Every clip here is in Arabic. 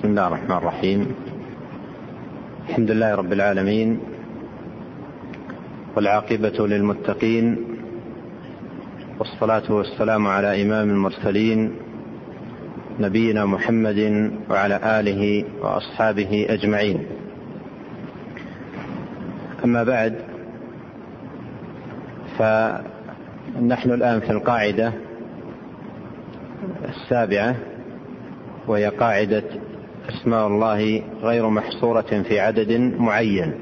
بسم الله الرحمن الرحيم. الحمد لله رب العالمين والعاقبة للمتقين والصلاة والسلام على إمام المرسلين نبينا محمد وعلى آله وأصحابه أجمعين. أما بعد فنحن الآن في القاعدة السابعة وهي قاعدة أسماء الله غير محصورة في عدد معين.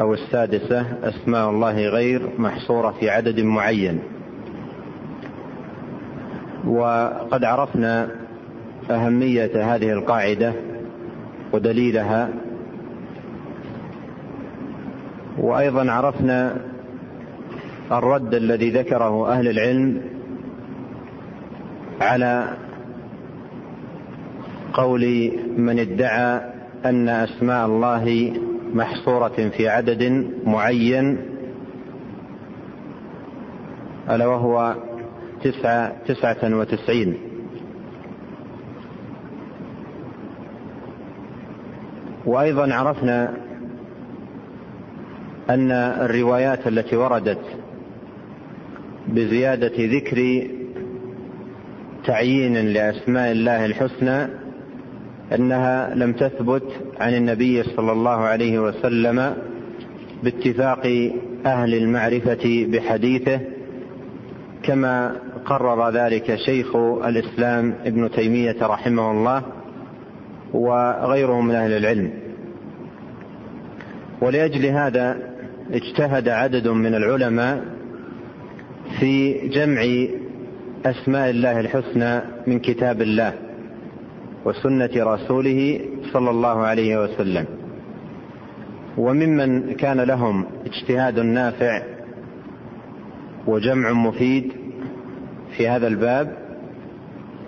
أو السادسة أسماء الله غير محصورة في عدد معين. وقد عرفنا أهمية هذه القاعدة ودليلها. وأيضا عرفنا الرد الذي ذكره أهل العلم على قول من ادعى أن أسماء الله محصورة في عدد معين ألا وهو تسعة, تسعة وتسعين. وأيضا عرفنا أن الروايات التي وردت بزيادة ذكر تعيين لأسماء الله الحسنى أنها لم تثبت عن النبي صلى الله عليه وسلم باتفاق أهل المعرفة بحديثه كما قرر ذلك شيخ الإسلام ابن تيمية رحمه الله وغيره من أهل العلم. ولأجل هذا اجتهد عدد من العلماء في جمع أسماء الله الحسنى من كتاب الله. وسنة رسوله صلى الله عليه وسلم. وممن كان لهم اجتهاد نافع وجمع مفيد في هذا الباب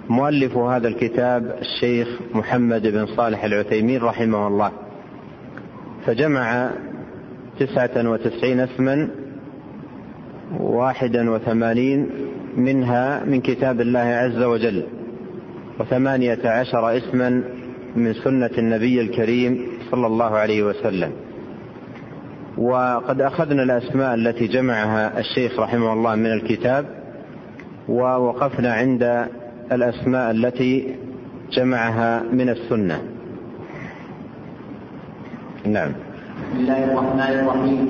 مؤلف هذا الكتاب الشيخ محمد بن صالح العثيمين رحمه الله. فجمع تسعة وتسعين اسما واحدا وثمانين منها من كتاب الله عز وجل. وثمانية عشر اسما من سنة النبي الكريم صلى الله عليه وسلم. وقد أخذنا الأسماء التي جمعها الشيخ رحمه الله من الكتاب ووقفنا عند الأسماء التي جمعها من السنة. نعم. بسم الله الرحمن الرحيم.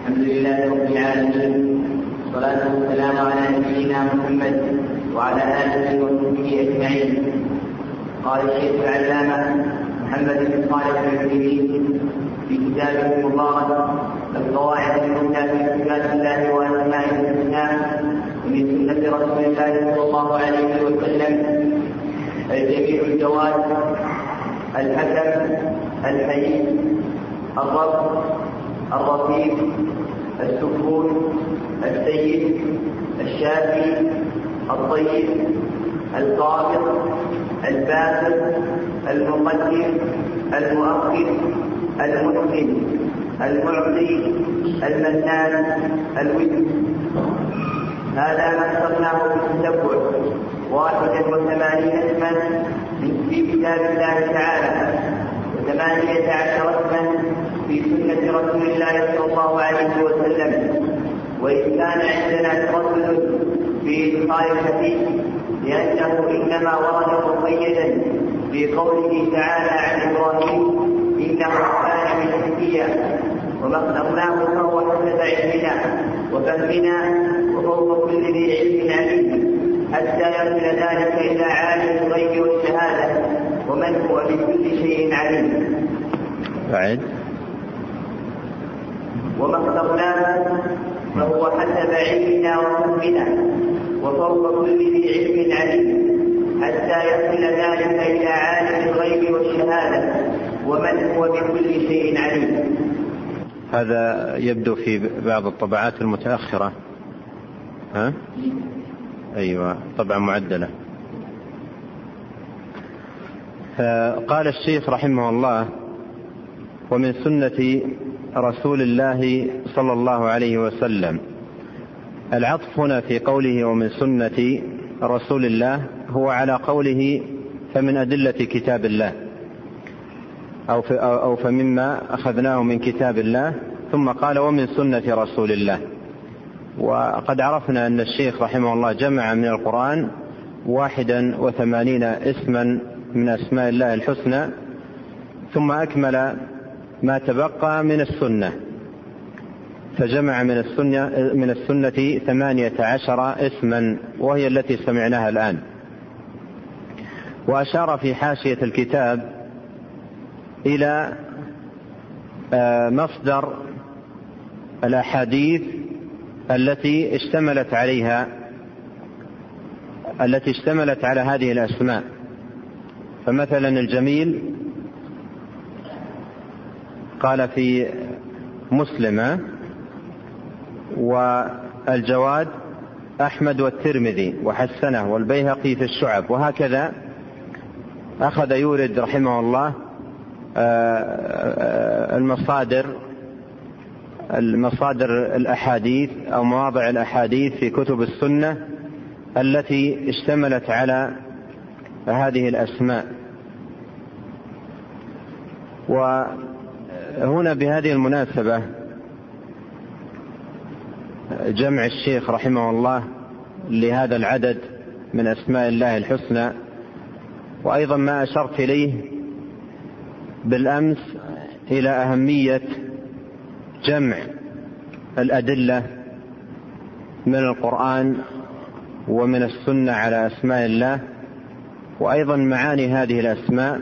الحمد لله رب العالمين والصلاة والسلام على نبينا محمد وعلى آله وصحبه أجمعين. قال الشيخ العلامة محمد بن صالح العثيمين في كتابه المبارك القواعد المبنى في صفات الله وأسمائه الحسنى ومن سنة رسول الله صلى الله عليه وسلم. الجميل الجواد الحسن الحي الرب الرفيق السكون السيد الشافي الطيب القابض الباسط المقدم المؤخر المحسن المعطي المنان الود هذا ما اخترناه بالتتبع واحدا وثمانين اسما في كتاب الله تعالى وثمانية عشر اسما في سنة رسول الله صلى الله عليه وسلم. وإن كان عندنا تردد في الحديث لأنه إنما ورد مقيدا بقوله تعالى عن إبراهيم إنه كان من حكيا وما اخترناه فهو حسب علمنا وفهمنا وفوق كل ذي علم عليم حتى يصل ذلك إلى عالم الغيب والشهادة ومن هو بكل شيء عليم. بعد وما اخترناه فهو حسب علمنا وفهمنا وفوق كل ذي علم عليم حتى يصل ذلك إلى عالم الغيب والشهادة ومن هو بكل شيء عليم. هذا يبدو في بعض الطبعات المتأخرة. ها؟ أيوة طبعا معدلة. قال الشيخ رحمه الله ومن سنة رسول الله صلى الله عليه وسلم. العطف هنا في قوله ومن سنة رسول الله هو على قوله فمن أدلة كتاب الله. أو, أو فمما أخذناه من كتاب الله ثم قال ومن سنة رسول الله. وقد عرفنا أن الشيخ رحمه الله جمع من القرآن واحدا وثمانين اسما من أسماء الله الحسنى ثم أكمل ما تبقى من السنة. فجمع من السنة من السنة ثمانية عشر اسما وهي التي سمعناها الآن. وأشار في حاشية الكتاب إلى آه، مصدر الأحاديث التي اشتملت عليها التي اشتملت على هذه الأسماء. فمثلا الجميل قال في مسلم والجواد أحمد والترمذي وحسنه والبيهقي في الشعب. وهكذا أخذ يورد رحمه الله آه، آه، المصادر المصادر الأحاديث أو مواضع الأحاديث في كتب السنة التي اشتملت على هذه الأسماء. وهنا بهذه المناسبة جمع الشيخ رحمه الله لهذا العدد من أسماء الله الحسنى وأيضا ما أشرت إليه بالأمس إلى أهمية جمع الأدلة من القرآن ومن السنة على أسماء الله وأيضا معاني هذه الأسماء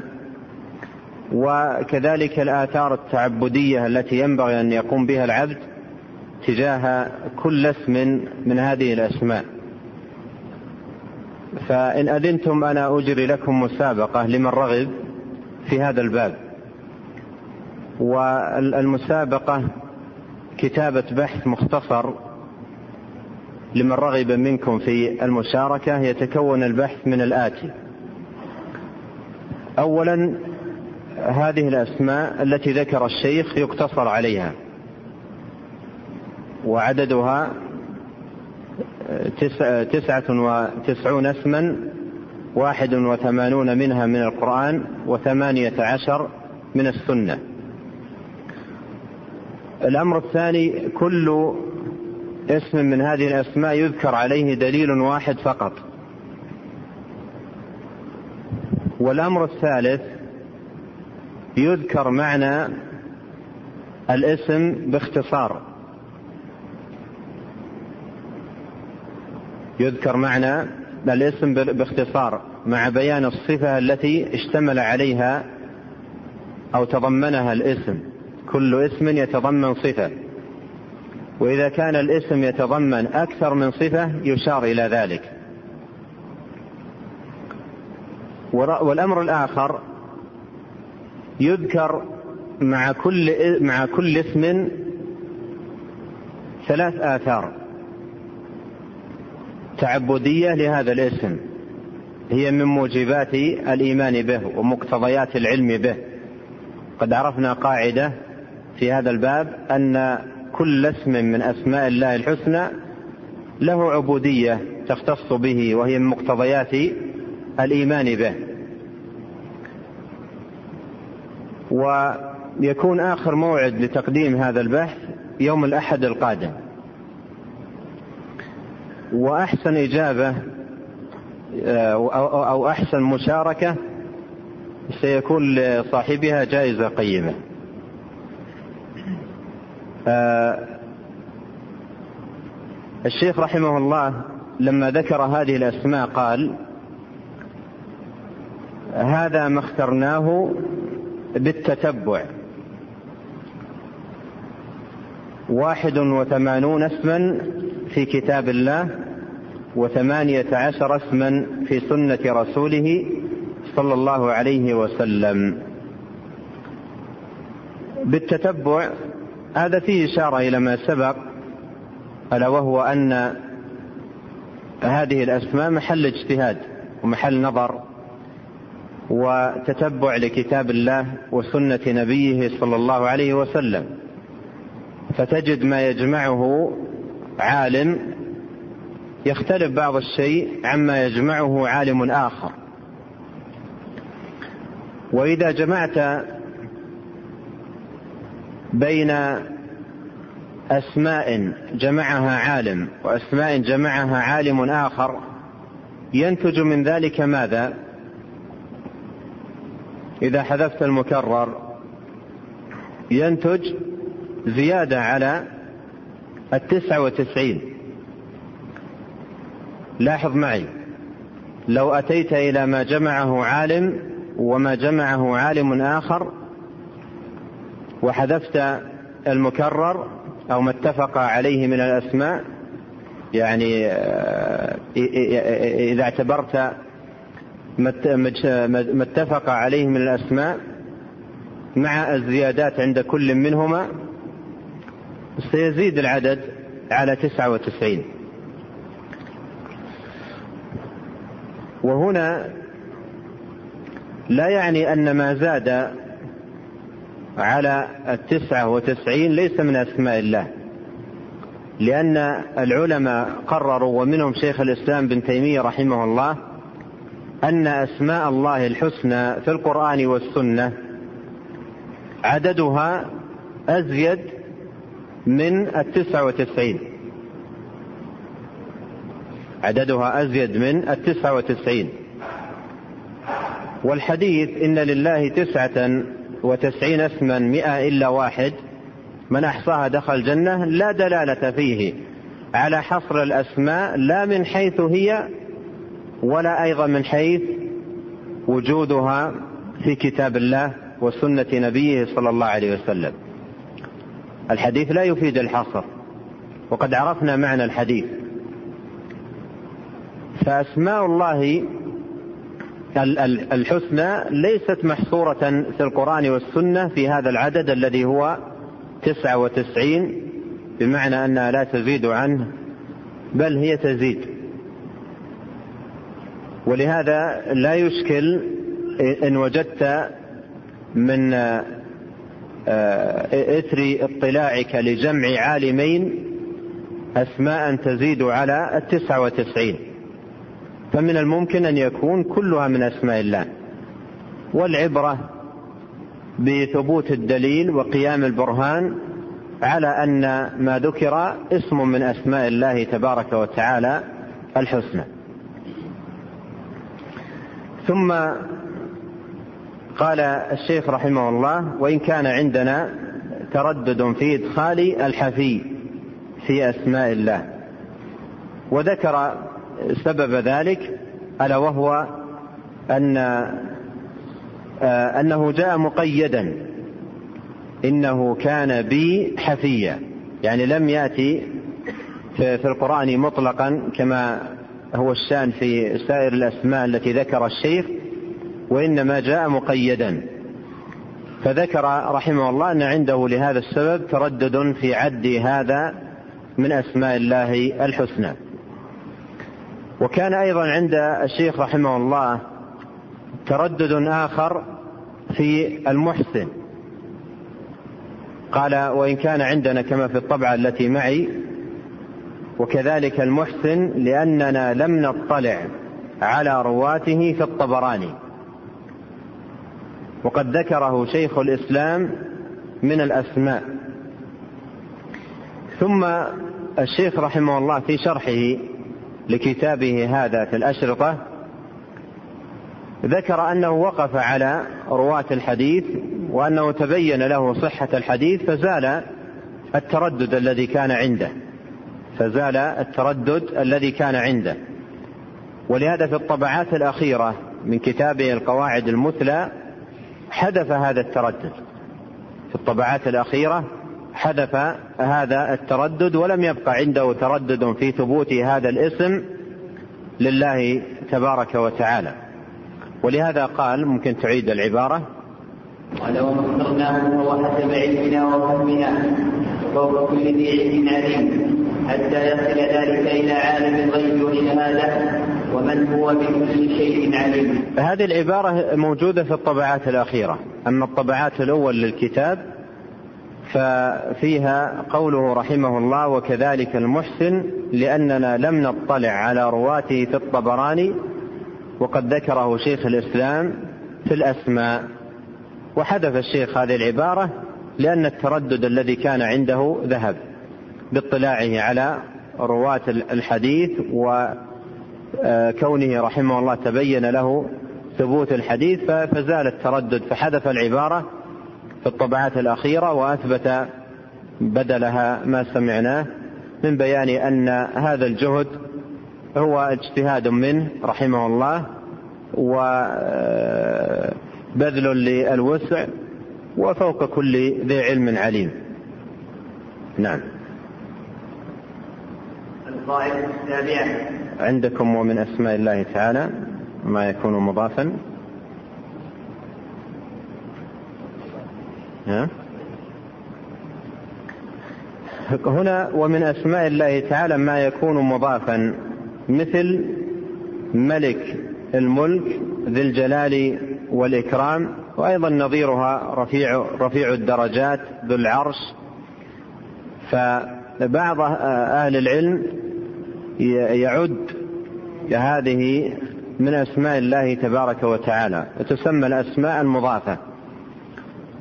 وكذلك الآثار التعبدية التي ينبغي أن يقوم بها العبد تجاه كل اسم من هذه الأسماء. فإن أذنتم أنا أجري لكم مسابقة لمن رغب في هذا الباب. والمسابقة كتابة بحث مختصر لمن رغب منكم في المشاركة يتكون البحث من الآتي. أولا هذه الأسماء التي ذكر الشيخ يقتصر عليها. وعددها تسعة وتسعون اسما واحد وثمانون منها من القرآن وثمانية عشر من السنة. الأمر الثاني كل اسم من هذه الأسماء يذكر عليه دليل واحد فقط. والأمر الثالث يذكر معنى الاسم باختصار. يذكر معنى الاسم باختصار مع بيان الصفة التي اشتمل عليها أو تضمنها الاسم. كل اسم يتضمن صفة. وإذا كان الاسم يتضمن أكثر من صفة يشار إلى ذلك. والأمر الآخر يذكر مع كل مع كل اسم ثلاث آثار تعبدية لهذا الاسم. هي من موجبات الإيمان به ومقتضيات العلم به. قد عرفنا قاعدة في هذا الباب أن كل اسم من أسماء الله الحسنى له عبودية تختص به وهي من مقتضيات الإيمان به. ويكون آخر موعد لتقديم هذا البحث يوم الأحد القادم. وأحسن إجابة أو أحسن مشاركة سيكون لصاحبها جائزة قيمة. الشيخ رحمه الله لما ذكر هذه الأسماء قال هذا ما اخترناه بالتتبع. واحد وثمانون اسما في كتاب الله وثمانية عشر اسما في سنة رسوله صلى الله عليه وسلم. بالتتبع هذا فيه إشارة إلى ما سبق ألا وهو أن هذه الأسماء محل اجتهاد ومحل نظر. وتتبع لكتاب الله وسنة نبيه صلى الله عليه وسلم فتجد ما يجمعه عالم يختلف بعض الشيء عما يجمعه عالم آخر وإذا جمعت بين أسماء جمعها عالم وأسماء جمعها عالم آخر ينتج من ذلك ماذا؟ إذا حذفت المكرر ينتج زيادة على التسعة وتسعين. لاحظ معي. لو أتيت إلى ما جمعه عالم وما جمعه عالم آخر وحذفت المكرر أو ما اتفق عليه من الأسماء يعني آه، إذا اعتبرت ما اتفق عليه من الأسماء مع الزيادات عند كل منهما سيزيد العدد على تسعة وتسعين. وهنا لا يعني أن ما زاد على التسعة وتسعين ليس من أسماء الله لأن العلماء قرروا ومنهم شيخ الإسلام بن تيمية رحمه الله أن أسماء الله الحسنى في القرآن والسنة عددها أزيد من التسعة وتسعين. عددها أزيد من التسعة وتسعين. والحديث إن لله تسعة وتسعين اسما مئة إلا واحد من أحصاها دخل الجنة لا دلالة فيه على حصر الأسماء لا من حيث هي ولا أيضا من حيث وجودها في كتاب الله وسنة نبيه صلى الله عليه وسلم. الحديث لا يفيد الحصر وقد عرفنا معنى الحديث. فأسماء الله الحسنى ليست محصورة في القرآن والسنة في هذا العدد الذي هو تسعة وتسعين بمعنى أنها لا تزيد عنه بل هي تزيد. ولهذا لا يشكل إن وجدت من آه، إثر اطلاعك لجمع عالمين أسماء تزيد على التسعة وتسعين. فمن الممكن أن يكون كلها من أسماء الله. والعبرة بثبوت الدليل وقيام البرهان على أن ما ذكر اسم من أسماء الله تبارك وتعالى الحسنى. ثم قال الشيخ رحمه الله وإن كان عندنا تردد في إدخال الحفي في أسماء الله. وذكر سبب ذلك ألا وهو أن آه، أنه جاء مقيدا إنه كان بي حفيا يعني لم يأتي في القرآن مطلقا كما هو الشان في سائر الأسماء التي ذكر الشيخ وإنما جاء مقيدا. فذكر رحمه الله أن عنده لهذا السبب تردد في عد هذا من أسماء الله الحسنى. وكان أيضا عند الشيخ رحمه الله تردد آخر في المحسن. قال وإن كان عندنا كما في الطبعة التي معي وكذلك المحسن لأننا لم نطلع على رواته في الطبراني. وقد ذكره شيخ الإسلام من الأسماء. ثم الشيخ رحمه الله في شرحه لكتابه هذا في الأشرطة ذكر أنه وقف على رواة الحديث وأنه تبين له صحة الحديث فزال التردد الذي كان عنده. فزال التردد الذي كان عنده. ولهذا في الطبعات الأخيرة من كتابه القواعد المثلى حذف هذا التردد. في الطبعات الأخيرة حذف هذا التردد ولم يبقى عنده تردد في ثبوت هذا الاسم لله تبارك وتعالى. ولهذا قال ممكن تعيد العبارة. قال وما فهو حسب علمنا وفهمنا فوق كل ذي علم عليم. حتى يصل ذلك إلى عالم الغيب والشهادة ومن هو بكل شيء عليم. هذه العبارة موجودة في الطبعات الأخيرة. أما الطبعات الأول للكتاب ففيها قوله رحمه الله وكذلك المحسن لأننا لم نطلع على رواته في الطبراني وقد ذكره شيخ الإسلام في الأسماء وحذف الشيخ هذه العبارة لأن التردد الذي كان عنده ذهب. باطلاعه على رواة الحديث وكونه رحمه الله تبين له ثبوت الحديث فزال التردد فحذف العبارة في الطبعات الأخيرة وأثبت بدلها ما سمعناه من بيان أن هذا الجهد هو اجتهاد منه رحمه الله وبذل للوسع وفوق كل ذي علم عليم. نعم. القاعدة عندكم ومن أسماء الله تعالى ما يكون مضافا؟ هنا ومن أسماء الله تعالى ما يكون مضافا مثل ملك الملك ذي الجلال والإكرام وأيضا نظيرها رفيع رفيع الدرجات ذو العرش. فبعض أهل العلم يعد هذه من أسماء الله تبارك وتعالى وتسمى الأسماء المضافة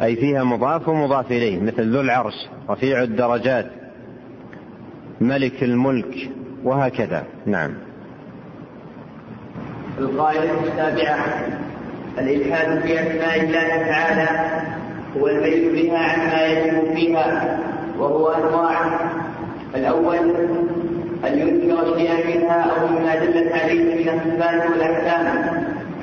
أي فيها مضاف ومضاف إليه مثل ذو العرش رفيع الدرجات ملك الملك وهكذا. نعم. القاعدة السابعة الإلحاد في أسماء الله تعالى هو الميل بها عما يجب فيها وهو أنواع. الأول أن ينكر شيئا منها أو مما دلت عليه من الصفات والأحكام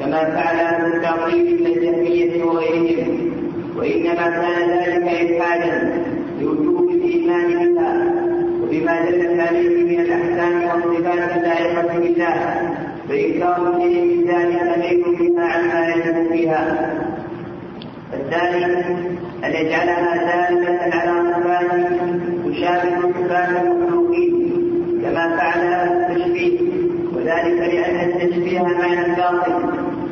كما فعل أهل التعطيل من الجهمية وغيرهم. وإنما كان ذلك إلحادا لوجوب الإيمان بها وبما دلت عليه من الأحكام والصفات اللائقة بالله فإنكار شيء من ذلك ميل بها عما يجب فيها. الثاني أن يجعلها دالة على صفات تشابه صفات المخلوقين. كما فعل التشبيه. وذلك لأن التشبيه معنى الباطل.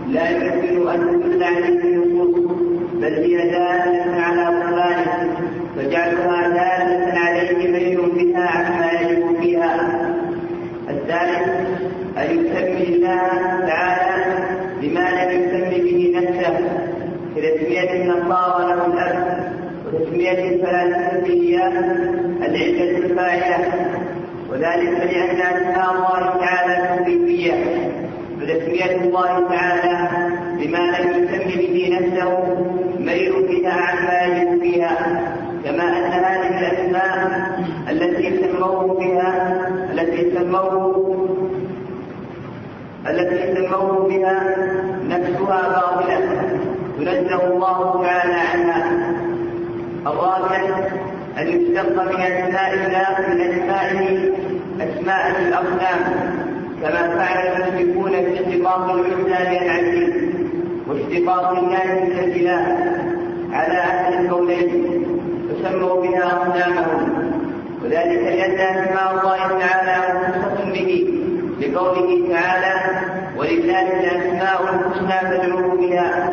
لا يمكن أن تدل عليه النصوص بل هي دالة على صفاته فجعلها دالة عليه ميل بها عما يجب فيها. الثالث أن يسمي الله تعالى بما لم يسمي به نفسه. كتسمية النصارى له الأب وتسمية الفلاسفة إياه العلة الفاعلة. وذلك لأن الله تعالى توقيفية فتسمية الله تعالى بما لم يسم به نفسه ميل بها عما يجب فيها كما أن هذه الأسماء التي سموه بها التي سموه التي سموه بها نفسها باطلة ينزه الله تعالى عنها. الرابع أن يشتق من أسماء الله من أسمائه أسماء الأصنام كما فعل المشركون في اشتقاق العزى العزيز واشتقاق الناس من الإله على أهل الكونين فسموا بها أصنامهم وذلك لأن أسماء الله تعالى مختصة به لقوله تعالى ولله الأسماء الحسنى فادعوه بها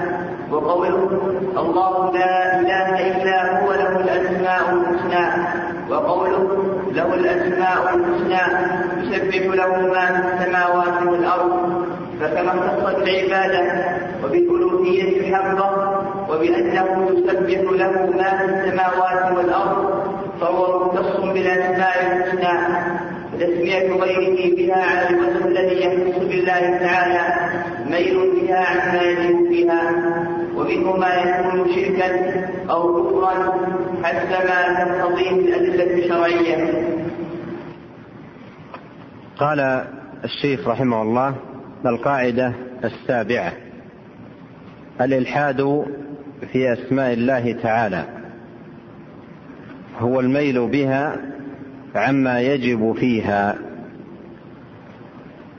وقوله الله لا إله إلا هو له الأسماء الحسنى وقوله له الأسماء الحسنى يسبح له ما في السماوات والأرض فكما اختص بالعباده وبالألوهية الحقه وبأنه يسبح له ما في السماوات والأرض فهو مختص بالأسماء الحسنى. وتسمية غيره بها الوجه الذي يختص بالله تعالى ميل بها عما يجب فيها ومنه ما يكون شركا أو كفرا حسب ما تقتضيه الأدلة الشرعية. قال الشيخ رحمه الله القاعدة السابعة الإلحاد في أسماء الله تعالى. هو الميل بها عما يجب فيها.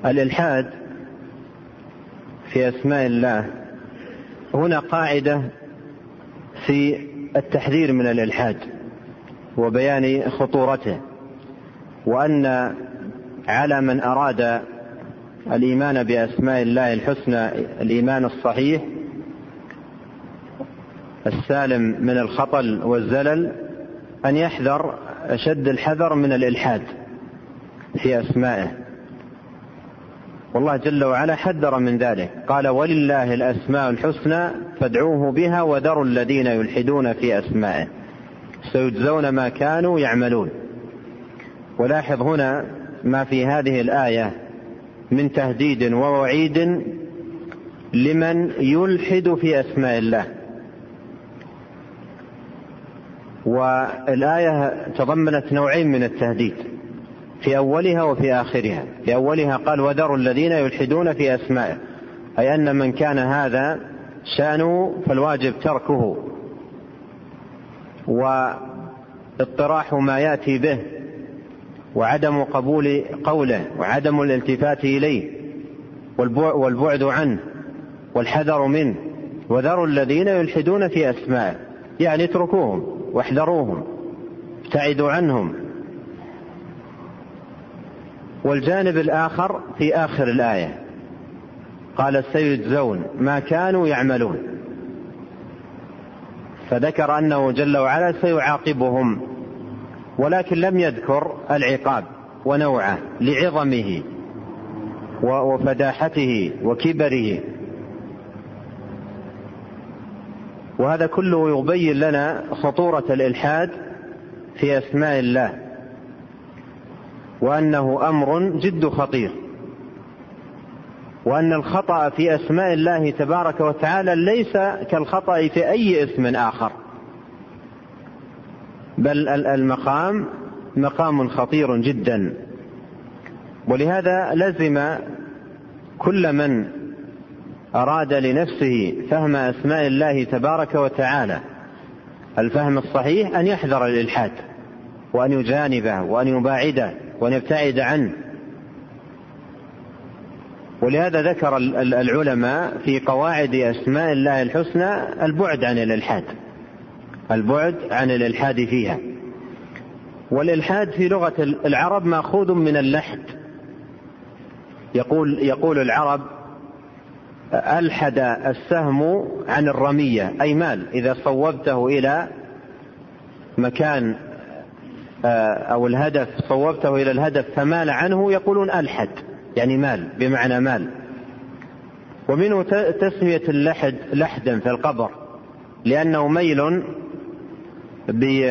الإلحاد في أسماء الله. هنا قاعدة في التحذير من الإلحاد وبيان خطورته وأن على من أراد الإيمان بأسماء الله الحسنى الإيمان الصحيح السالم من الخطل والزلل أن يحذر أشد الحذر من الإلحاد في أسمائه. والله جل وعلا حذر من ذلك. قال ولله الأسماء الحسنى فادعوه بها وذروا الذين يلحدون في أسمائه. سيجزون ما كانوا يعملون. ولاحظ هنا ما في هذه الآية من تهديد ووعيد لمن يلحد في أسماء الله. والآية تضمنت نوعين من التهديد في أولها وفي آخرها. في أولها قال وذروا الذين يلحدون في أسمائه. أي أن من كان هذا شأنه فالواجب تركه واطراح ما يأتي به وعدم قبول قوله وعدم الالتفات إليه والبعد عنه والحذر منه. وذروا الذين يلحدون في أسمائه يعني اتركوهم. واحذروهم ابتعدوا عنهم. والجانب الآخر في آخر الآية قال سيجزون ما كانوا يعملون. فذكر أنه جل وعلا سيعاقبهم ولكن لم يذكر العقاب ونوعه لعظمه وفداحته وكبره. وهذا كله يبين لنا خطورة الإلحاد في أسماء الله وأنه أمر جد خطير وأن الخطأ في أسماء الله تبارك وتعالى ليس كالخطأ في أي اسم آخر بل المقام مقام خطير جدا ولهذا لزم كل من أراد لنفسه فهم أسماء الله تبارك وتعالى. الفهم الصحيح أن يحذر الإلحاد وأن يجانبه وأن يباعده وأن يبتعد عنه. ولهذا ذكر العلماء في قواعد أسماء الله الحسنى البعد عن الإلحاد البعد عن الإلحاد فيها. والإلحاد في لغة العرب مأخوذ من اللحد. يقول يقول العرب ألحد السهم عن الرمية أي مال إذا صوبته إلى مكان آه، أو الهدف صوبته إلى الهدف فمال عنه يقولون ألحد يعني مال بمعنى مال. ومنه تسمية اللحد لحدا في القبر لأنه ميل بالشق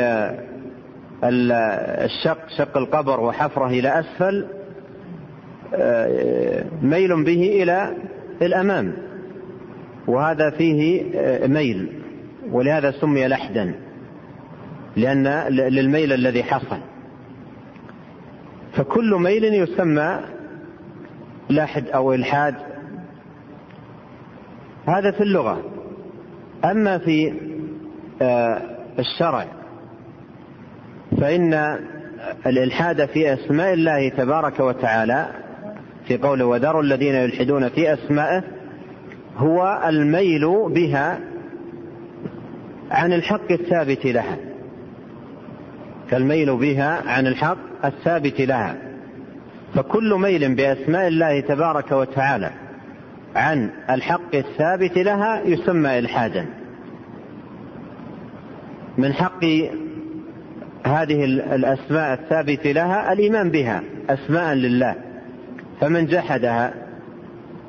شق القبر وحفره إلى أسفل آه، ميل به إلى الأمام. وهذا فيه آه، ميل. ولهذا سمي لحدا. لأن للميل الذي حصل. فكل ميل يسمى لحد أو إلحاد. هذا في اللغة. أما في آه، الشرع فإن الإلحاد في أسماء الله تبارك وتعالى في قوله وذروا الذين يلحدون في أسمائه هو الميل بها عن الحق الثابت لها. كالميل بها عن الحق الثابت لها. فكل ميل بأسماء الله تبارك وتعالى عن الحق الثابت لها يسمى إلحادا. من حق هذه الأسماء الثابت لها الإيمان بها أسماء لله. فمن جحدها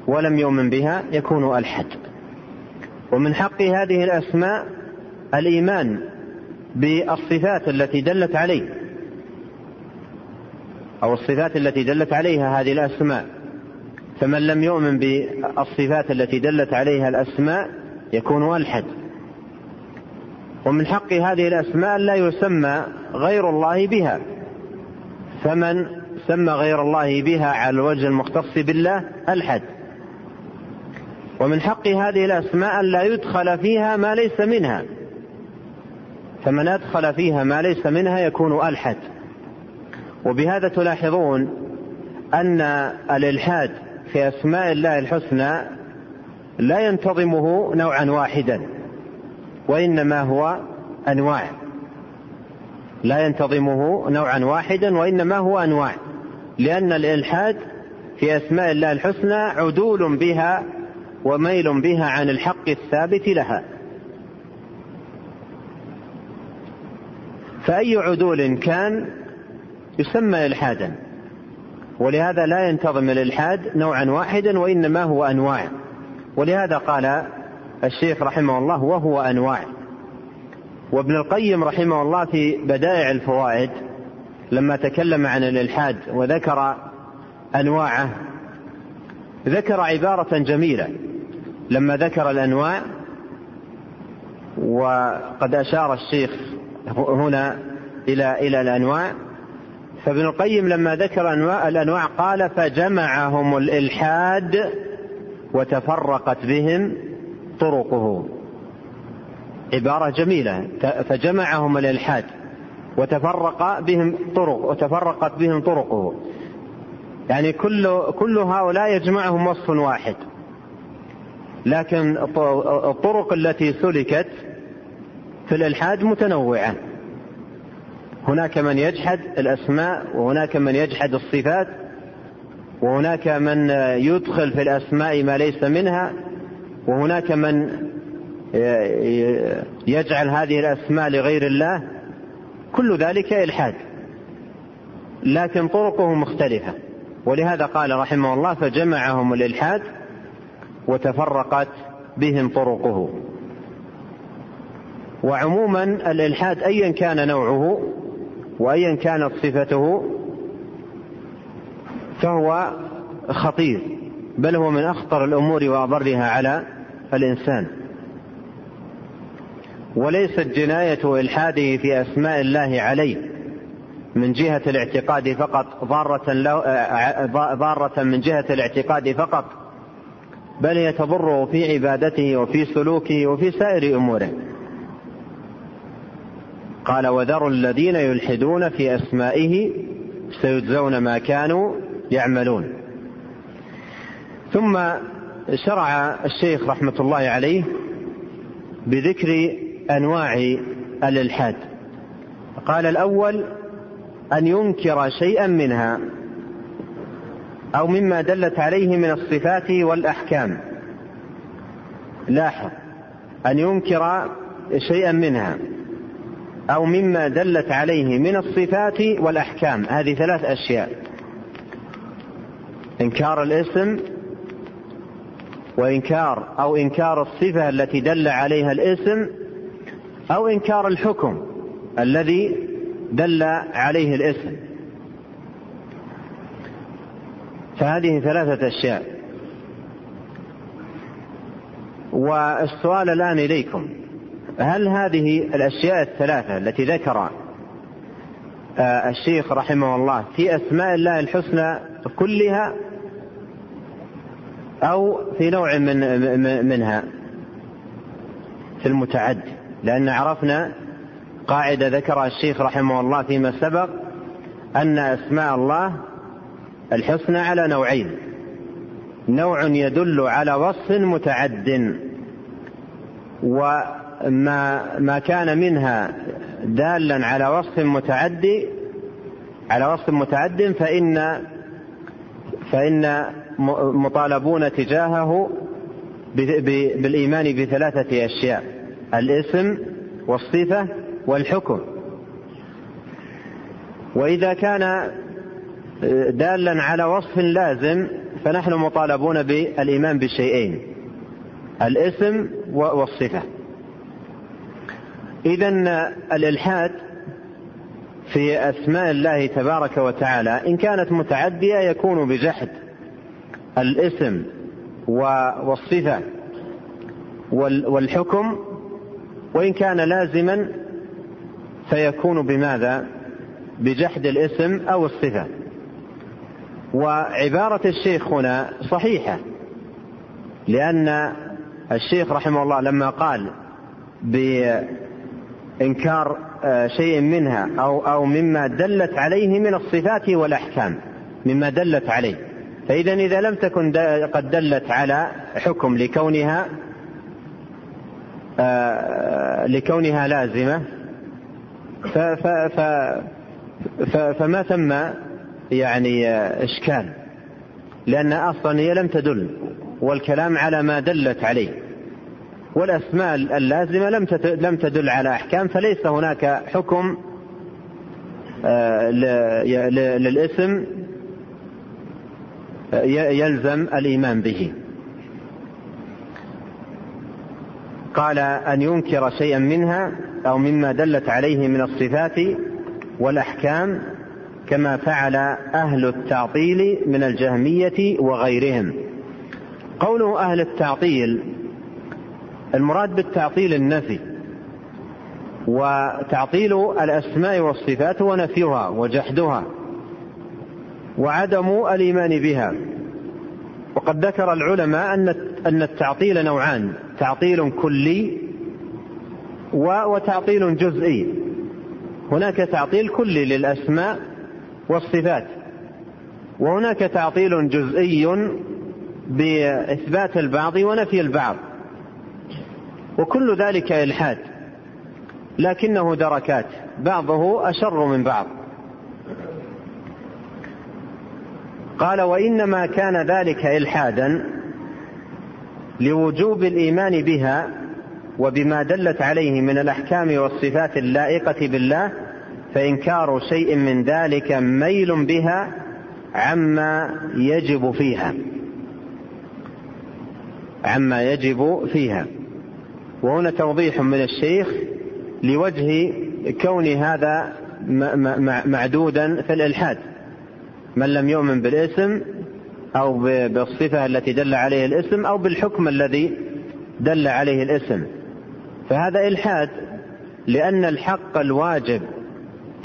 ولم يؤمن بها يكون ألحد. ومن حق هذه الأسماء الإيمان بالصفات التي دلت عليه أو الصفات التي دلت عليها هذه الأسماء. فمن لم يؤمن بالصفات التي دلت عليها الأسماء يكون ألحد. ومن حق هذه الأسماء لا يسمى غير الله بها. فمن سمى غير الله بها على الوجه المختص بالله ألحد. ومن حق هذه الأسماء لا يدخل فيها ما ليس منها. فمن أدخل فيها ما ليس منها يكون ألحد. وبهذا تلاحظون أن الإلحاد في أسماء الله الحسنى لا ينتظمه نوعا واحدا وإنما هو أنواع. لا ينتظمه نوعا واحدا وإنما هو أنواع. لأن الإلحاد في أسماء الله الحسنى عدول بها وميل بها عن الحق الثابت لها. فأي عدول كان يسمى إلحادا ولهذا لا ينتظم الإلحاد نوعا واحدا وإنما هو أنواع. ولهذا قال الشيخ رحمه الله وهو أنواع. وابن القيم رحمه الله في بدائع الفوائد لما تكلم عن الإلحاد وذكر أنواعه ذكر عبارة جميلة. لما ذكر الأنواع وقد أشار الشيخ هنا إلى إلى الأنواع فابن القيم لما ذكر أنواع الأنواع قال فجمعهم الإلحاد وتفرقت بهم طرقه. عبارة جميلة فجمعهم الإلحاد. وتفرق بهم طرق وتفرقت بهم طرقه. يعني كل كل هؤلاء يجمعهم وصف واحد. لكن الطرق التي سلكت في الإلحاد متنوعة. هناك من يجحد الأسماء وهناك من يجحد الصفات وهناك من يدخل في الأسماء ما ليس منها وهناك من يجعل هذه الأسماء لغير الله. كل ذلك إلحاد. لكن طرقه مختلفة. ولهذا قال رحمه الله فجمعهم الإلحاد وتفرقت بهم طرقه. وعموما الإلحاد أيا كان نوعه وأيا كانت صفته فهو خطير بل هو من أخطر الأمور وأضرها على الإنسان. وليست جناية إلحاده في أسماء الله عليه من جهة الاعتقاد فقط ضارة, له ضارة من جهة الاعتقاد فقط بل يتضره في عبادته وفي سلوكه وفي سائر أموره. قال وذروا الذين يلحدون في أسمائه سيجزون ما كانوا يعملون. ثم شرع الشيخ رحمة الله عليه بذكر أنواع الإلحاد. قال الأول أن ينكر شيئا منها أو مما دلت عليه من الصفات والأحكام. لاحظ أن ينكر شيئا منها أو مما دلت عليه من الصفات والأحكام. هذه ثلاث أشياء إنكار الاسم وإنكار أو إنكار الصفة التي دل عليها الاسم أو إنكار الحكم الذي دل عليه الاسم. فهذه ثلاثة أشياء. والسؤال الآن إليكم. هل هذه الأشياء الثلاثة التي ذكر آه، الشيخ رحمه الله في أسماء الله الحسنى كلها أو في نوع من منها في المتعدي لأن عرفنا قاعدة ذكرها الشيخ رحمه الله فيما سبق أن أسماء الله الحسنى على نوعين. نوع يدل على وصف متعد. وما ما كان منها دالا على وصف متعدي على وصف متعد فإن فإن مطالبون تجاهه بالإيمان بثلاثة أشياء. الاسم والصفة والحكم. وإذا كان دالا على وصف لازم فنحن مطالبون بالإيمان بشيئين. الاسم والصفة. إذا الإلحاد في أسماء الله تبارك وتعالى إن كانت متعدية يكون بجحد الاسم والصفة والحكم وإن كان لازما فيكون بماذا؟ بجحد الاسم أو الصفة وعبارة الشيخ هنا صحيحة لأن الشيخ رحمه الله لما قال بإنكار آه، شيء منها أو أو مما دلت عليه من الصفات والأحكام مما دلت عليه فإذا إذا لم تكن قد دلت على حكم لكونها لكونها لازمة. فما ثم يعني إشكال. لأن أصلا هي لم تدل والكلام على ما دلت عليه. والأسماء اللازمة لم لم تدل على أحكام فليس هناك حكم آه، للاسم يلزم الإيمان به. قال أن ينكر شيئا منها أو مما دلت عليه من الصفات والأحكام كما فعل أهل التعطيل من الجهمية وغيرهم. قوله أهل التعطيل المراد بالتعطيل النفي وتعطيل الأسماء والصفات هو نفيها وجحدها وعدم الإيمان بها. وقد ذكر العلماء أن أن التعطيل نوعان تعطيل كلي وتعطيل جزئي. هناك تعطيل كلي للأسماء والصفات وهناك تعطيل جزئي بإثبات البعض ونفي البعض وكل ذلك إلحاد لكنه دركات بعضه أشر من بعض. قال وإنما كان ذلك إلحادا لوجوب الإيمان بها وبما دلت عليه من الأحكام والصفات اللائقة بالله فإنكار شيء من ذلك ميل بها عما يجب فيها. عما يجب فيها. وهنا توضيح من الشيخ لوجه كون هذا معدودا في الإلحاد. من لم يؤمن بالاسم أو بالصفة التي دل عليه الاسم أو بالحكم الذي دل عليه الاسم. فهذا إلحاد لأن الحق الواجب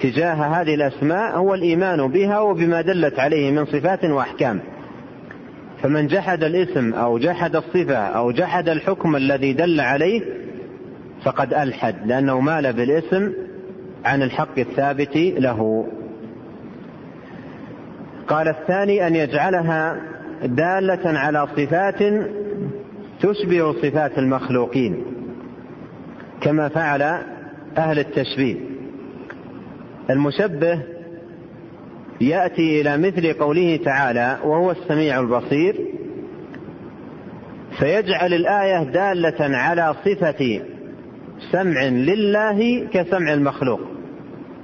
تجاه هذه الأسماء هو الإيمان بها وبما دلت عليه من صفات وأحكام. فمن جحد الاسم أو جحد الصفة أو جحد الحكم الذي دل عليه فقد ألحد لأنه مال بالاسم عن الحق الثابت له. قال الثاني أن يجعلها دالة على صفات تشبه صفات المخلوقين كما فعل أهل التشبيه. المشبه يأتي إلى مثل قوله تعالى وهو السميع البصير فيجعل الآية دالة على صفة سمع لله كسمع المخلوق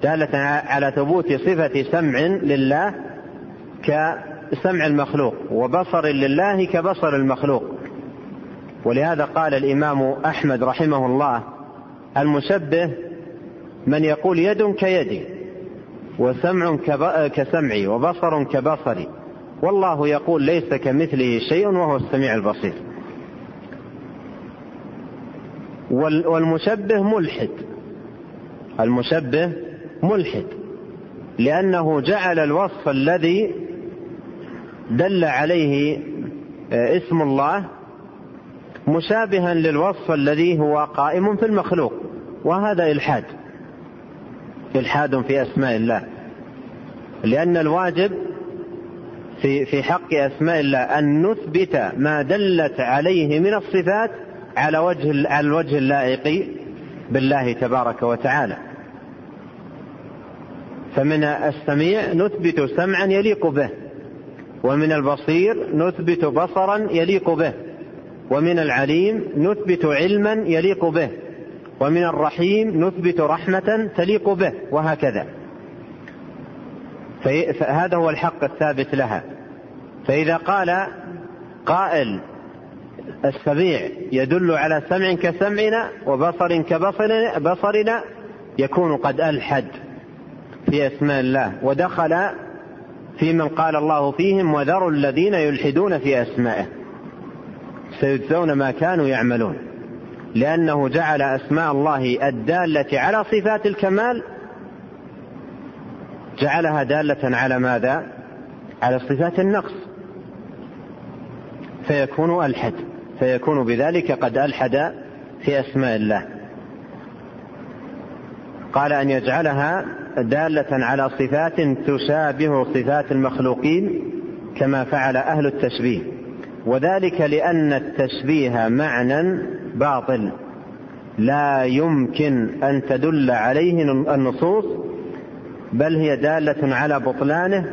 دالة على ثبوت صفة سمع لله كسمع المخلوق وبصر لله كبصر المخلوق. ولهذا قال الإمام أحمد رحمه الله المشبه من يقول يد كيدي وسمع كسمعي وبصر كبصري. والله يقول ليس كمثله شيء وهو السميع البصير. والمشبه ملحد. المشبه ملحد. لأنه جعل الوصف الذي دل عليه آه، اسم الله مشابها للوصف الذي هو قائم في المخلوق وهذا إلحاد إلحاد في أسماء الله. لأن الواجب في في حق أسماء الله أن نثبت ما دلت عليه من الصفات على وجه على الوجه اللائق بالله تبارك وتعالى. فمن السميع نثبت سمعا يليق به. ومن البصير نثبت بصرا يليق به. ومن العليم نثبت علما يليق به. ومن الرحيم نثبت رحمة تليق به. وهكذا. فهذا هو الحق الثابت لها. فإذا قال قائل السميع يدل على سمع كسمعنا وبصر كبصرنا يكون قد ألحد في أسماء الله. ودخل في من قال الله فيهم وذروا الذين يلحدون في أسمائه. سيجزون ما كانوا يعملون. لأنه جعل أسماء الله الدالة على صفات الكمال جعلها دالة على ماذا؟ على صفات النقص. فيكون ألحد فيكون بذلك قد ألحد في أسماء الله. قال أن يجعلها دالة على صفات تشابه صفات المخلوقين كما فعل أهل التشبيه. وذلك لأن التشبيه معنى باطل. لا يمكن أن تدل عليه النصوص بل هي دالة على بطلانه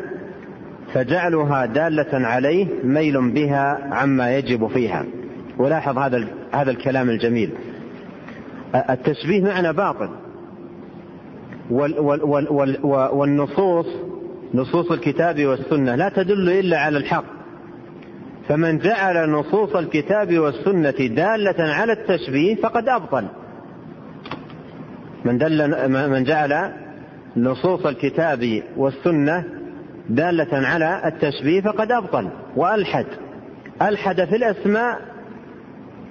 فجعلها دالة عليه ميل بها عما يجب فيها. ولاحظ هذا هذا الكلام الجميل. التشبيه معنى باطل. والنصوص نصوص الكتاب والسنة لا تدل إلا على الحق. فمن جعل نصوص الكتاب والسنة دالة على التشبيه فقد أبطل. من دل من جعل نصوص الكتاب والسنة دالة على التشبيه فقد أبطل وألحد. ألحد في الأسماء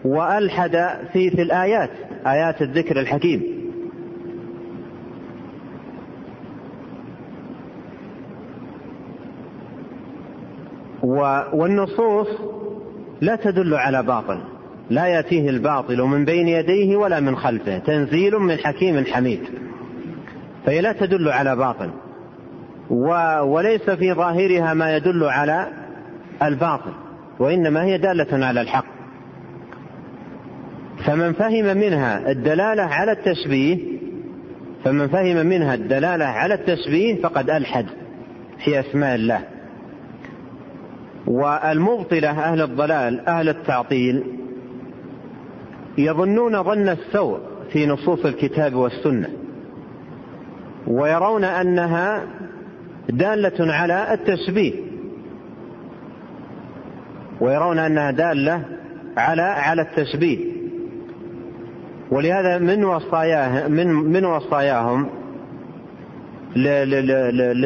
وألحد في في الآيات آيات الذكر الحكيم. والنصوص لا تدل على باطل. لا يأتيه الباطل من بين يديه ولا من خلفه. تنزيل من حكيم حميد. فهي لا تدل على باطل. وليس في ظاهرها ما يدل على الباطل. وإنما هي دالة على الحق. فمن فهم منها الدلالة على التشبيه فمن فهم منها الدلالة على التشبيه فقد ألحد. في أسماء الله. والمبطلة أهل الضلال أهل التعطيل يظنون ظن السوء في نصوص الكتاب والسنة ويرون أنها دالة على التشبيه ويرون أنها دالة على على التشبيه. ولهذا من وصاياه من من وصاياهم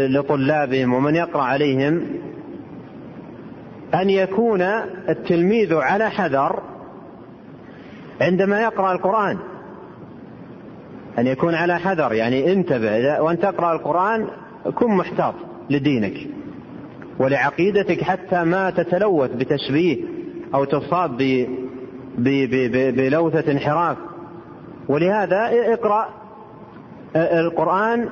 لطلابهم ومن يقرأ عليهم أن يكون التلميذ على حذر عندما يقرأ القرآن. أن يكون على حذر يعني انتبه وأن تقرأ القرآن كن محتاط لدينك ولعقيدتك حتى ما تتلوث بتشبيه أو تصاب بلوثة انحراف. ولهذا اقرأ القرآن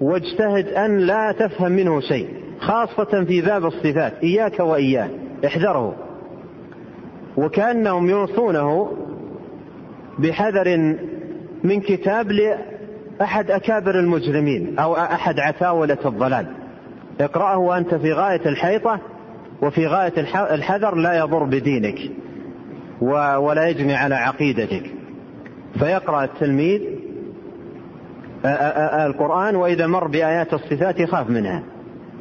واجتهد أن لا تفهم منه شيء. خاصة في باب الصفات. إياك وإياه احذره. وكأنهم يوصونه بحذر من كتاب لأحد أكابر المجرمين أو أحد عتاولة الضلال. اقرأه وأنت في غاية الحيطة وفي غاية الحذر لا يضر بدينك ولا يجني على عقيدتك. فيقرأ التلميذ القرآن وإذا مر بآيات الصفات يخاف منها.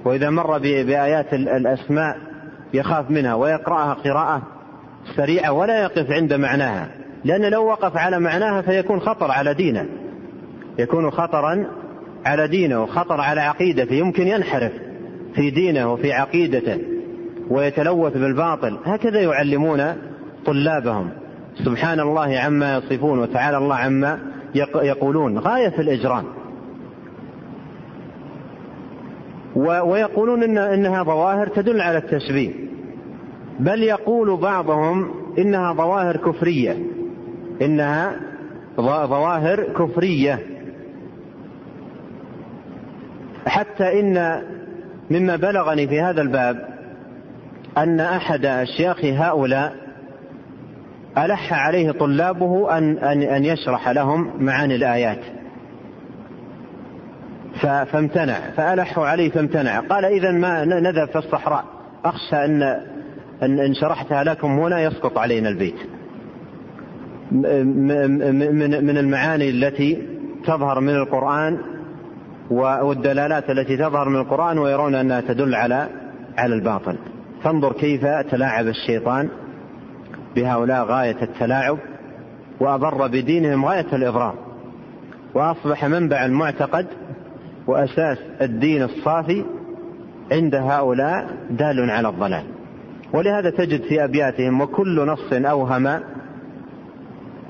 وإذا مر بآيات الأسماء يخاف منها ويقرأها قراءة سريعة ولا يقف عند معناها لأن لو وقف على معناها فيكون خطر على دينه يكون خطرا على دينه وخطر على عقيدته يمكن ينحرف في دينه وفي عقيدته ويتلوث بالباطل. هكذا يعلمون طلابهم. سبحان الله عما يصفون وتعالى الله عما يقولون. غاية في الإجرام. ويقولون إن إنها ظواهر تدل على التشبيه. بل يقول بعضهم إنها ظواهر كفرية. إنها ظواهر كفرية. حتى إن مما بلغني في هذا الباب أن أحد أشياخ هؤلاء ألح عليه طلابه أن أن أن يشرح لهم معاني الآيات. فامتنع. فألحوا عليه فامتنع. قال إذا ما نذهب في الصحراء. أخشى أن أن شرحتها لكم هنا يسقط علينا البيت. من المعاني التي تظهر من القرآن والدلالات التي تظهر من القرآن ويرون أنها تدل على على الباطل. فانظر كيف تلاعب الشيطان بهؤلاء غاية التلاعب وأضر بدينهم غاية الإضرار. وأصبح منبع المعتقد وأساس الدين الصافي عند هؤلاء دال على الضلال. ولهذا تجد في أبياتهم وكل نص أوهم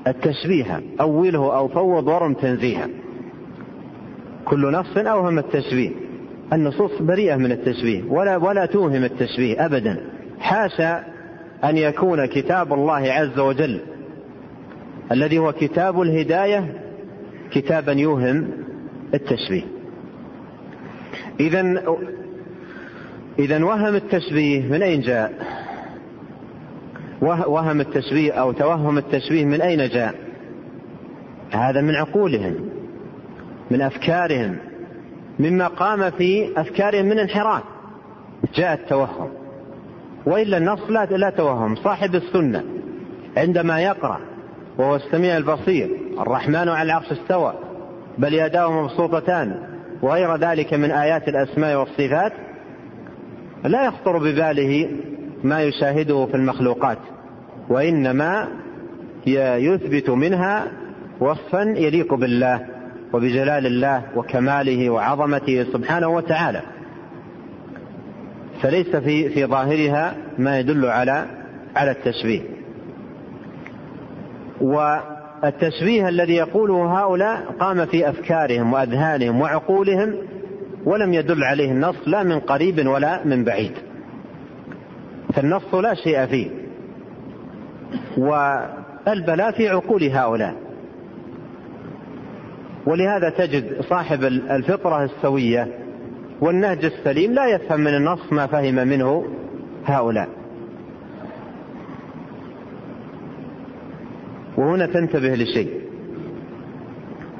التشبيه أوله أو فوض ورم تنزيها. كل نص أوهم التشبيه. النصوص بريئة من التشبيه ولا ولا توهم التشبيه أبدا. حاشا أن يكون كتاب الله عز وجل الذي هو كتاب الهداية كتابا يوهم التشبيه. إذا إذا وهم التشبيه من أين جاء؟ وهم التشبيه أو توهم التشبيه من أين جاء؟ هذا من عقولهم من أفكارهم مما قام في أفكارهم من انحراف. جاء التوهم وإلا النص لا لا توهم صاحب السنة عندما يقرأ وهو السميع البصير الرحمن على العرش استوى بل يداه مبسوطتان. وغير ذلك من آيات الأسماء والصفات لا يخطر بباله ما يشاهده في المخلوقات وإنما يثبت منها وصفا يليق بالله وبجلال الله وكماله وعظمته سبحانه وتعالى. فليس في في ظاهرها ما يدل على على التشبيه. والتشبيه الذي يقوله هؤلاء قام في أفكارهم وأذهانهم وعقولهم ولم يدل عليه النص لا من قريب ولا من بعيد. فالنص لا شيء فيه. والبلاء في عقول هؤلاء. ولهذا تجد صاحب الفطرة السوية والنهج السليم لا يفهم من النص ما فهم منه هؤلاء. وهنا تنتبه لشيء.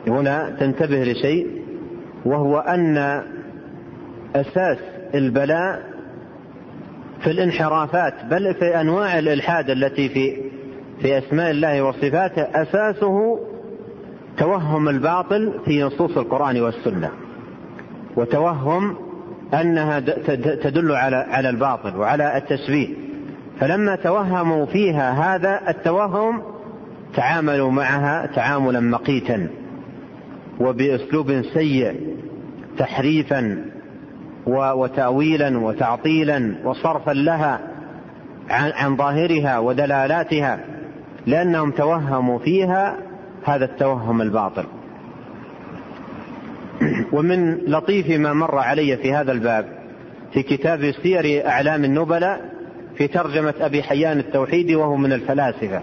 هنا تنتبه لشيء وهو أن أساس البلاء في الانحرافات بل في أنواع الإلحاد التي في في أسماء الله وصفاته أساسه توهم الباطل في نصوص القرآن والسنة وتوهم أنها تدل على على الباطل وعلى التشبيه. فلما توهموا فيها هذا التوهم تعاملوا معها تعاملا مقيتا وبأسلوب سيء تحريفا وتأويلا وتعطيلا وصرفا لها عن ظاهرها ودلالاتها لأنهم توهموا فيها هذا التوهم الباطل. ومن لطيف ما مر علي في هذا الباب في كتاب سير أعلام النبلاء في ترجمة أبي حيان التوحيدي وهو من الفلاسفة.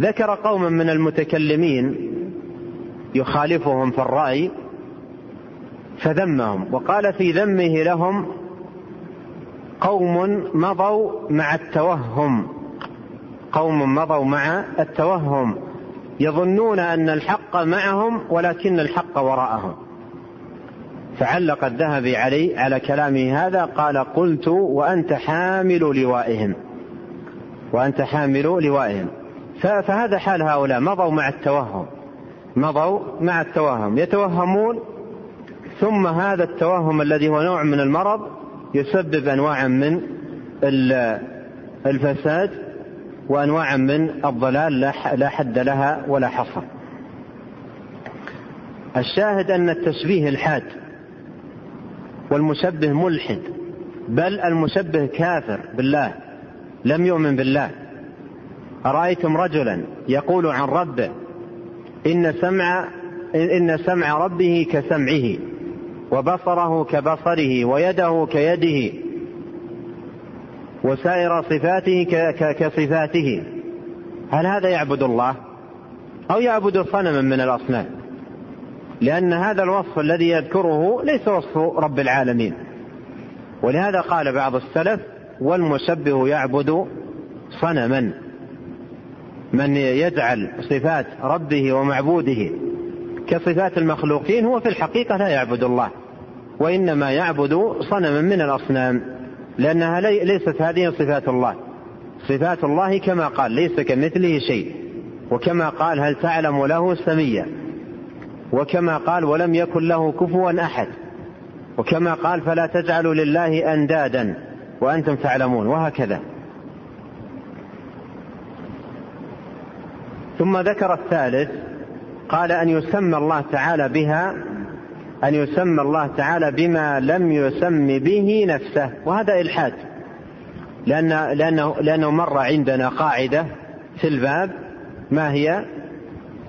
ذكر قوما من المتكلمين يخالفهم في الرأي فذمهم وقال في ذمه لهم قوم مضوا مع التوهم قوم مضوا مع التوهم يظنون أن الحق معهم ولكن الحق وراءهم. فعلق الذهبي علي على كلامه هذا قال قلت وأنت حامل لوائهم وأنت حامل لوائهم. فهذا حال هؤلاء. مضوا مع التوهم. مضوا مع التوهم. يتوهمون ثم هذا التوهم الذي هو نوع من المرض يسبب انواعا من الفساد وانواعا من الضلال. لا حد لها ولا حصر. الشاهد أن التشبيه الحاد والمشبه ملحد بل المشبه كافر بالله لم يؤمن بالله. أرأيتم رجلا يقول عن ربه إن سمع إن سمع ربه كسمعه وبصره كبصره ويده كيده وسائر صفاته كصفاته هل هذا يعبد الله؟ أو يعبد صنما من الأصنام؟ لأن هذا الوصف الذي يذكره ليس وصف رب العالمين. ولهذا قال بعض السلف والمشبه يعبد صنما. من يجعل صفات ربه ومعبوده كصفات المخلوقين هو في الحقيقة لا يعبد الله وإنما يعبد صنما من الأصنام لأنها ليست هذه صفات الله. صفات الله كما قال ليس كمثله شيء. وكما قال هل تعلم له سميا؟ وكما قال ولم يكن له كفوا أحد. وكما قال فلا تجعلوا لله أندادا وأنتم تعلمون وهكذا. ثم ذكر الثالث قال أن يسمى الله تعالى بها أن يسمى الله تعالى بما لم يسم به نفسه وهذا إلحاد لأن لأنه لأنه مر عندنا قاعدة في الباب ما هي؟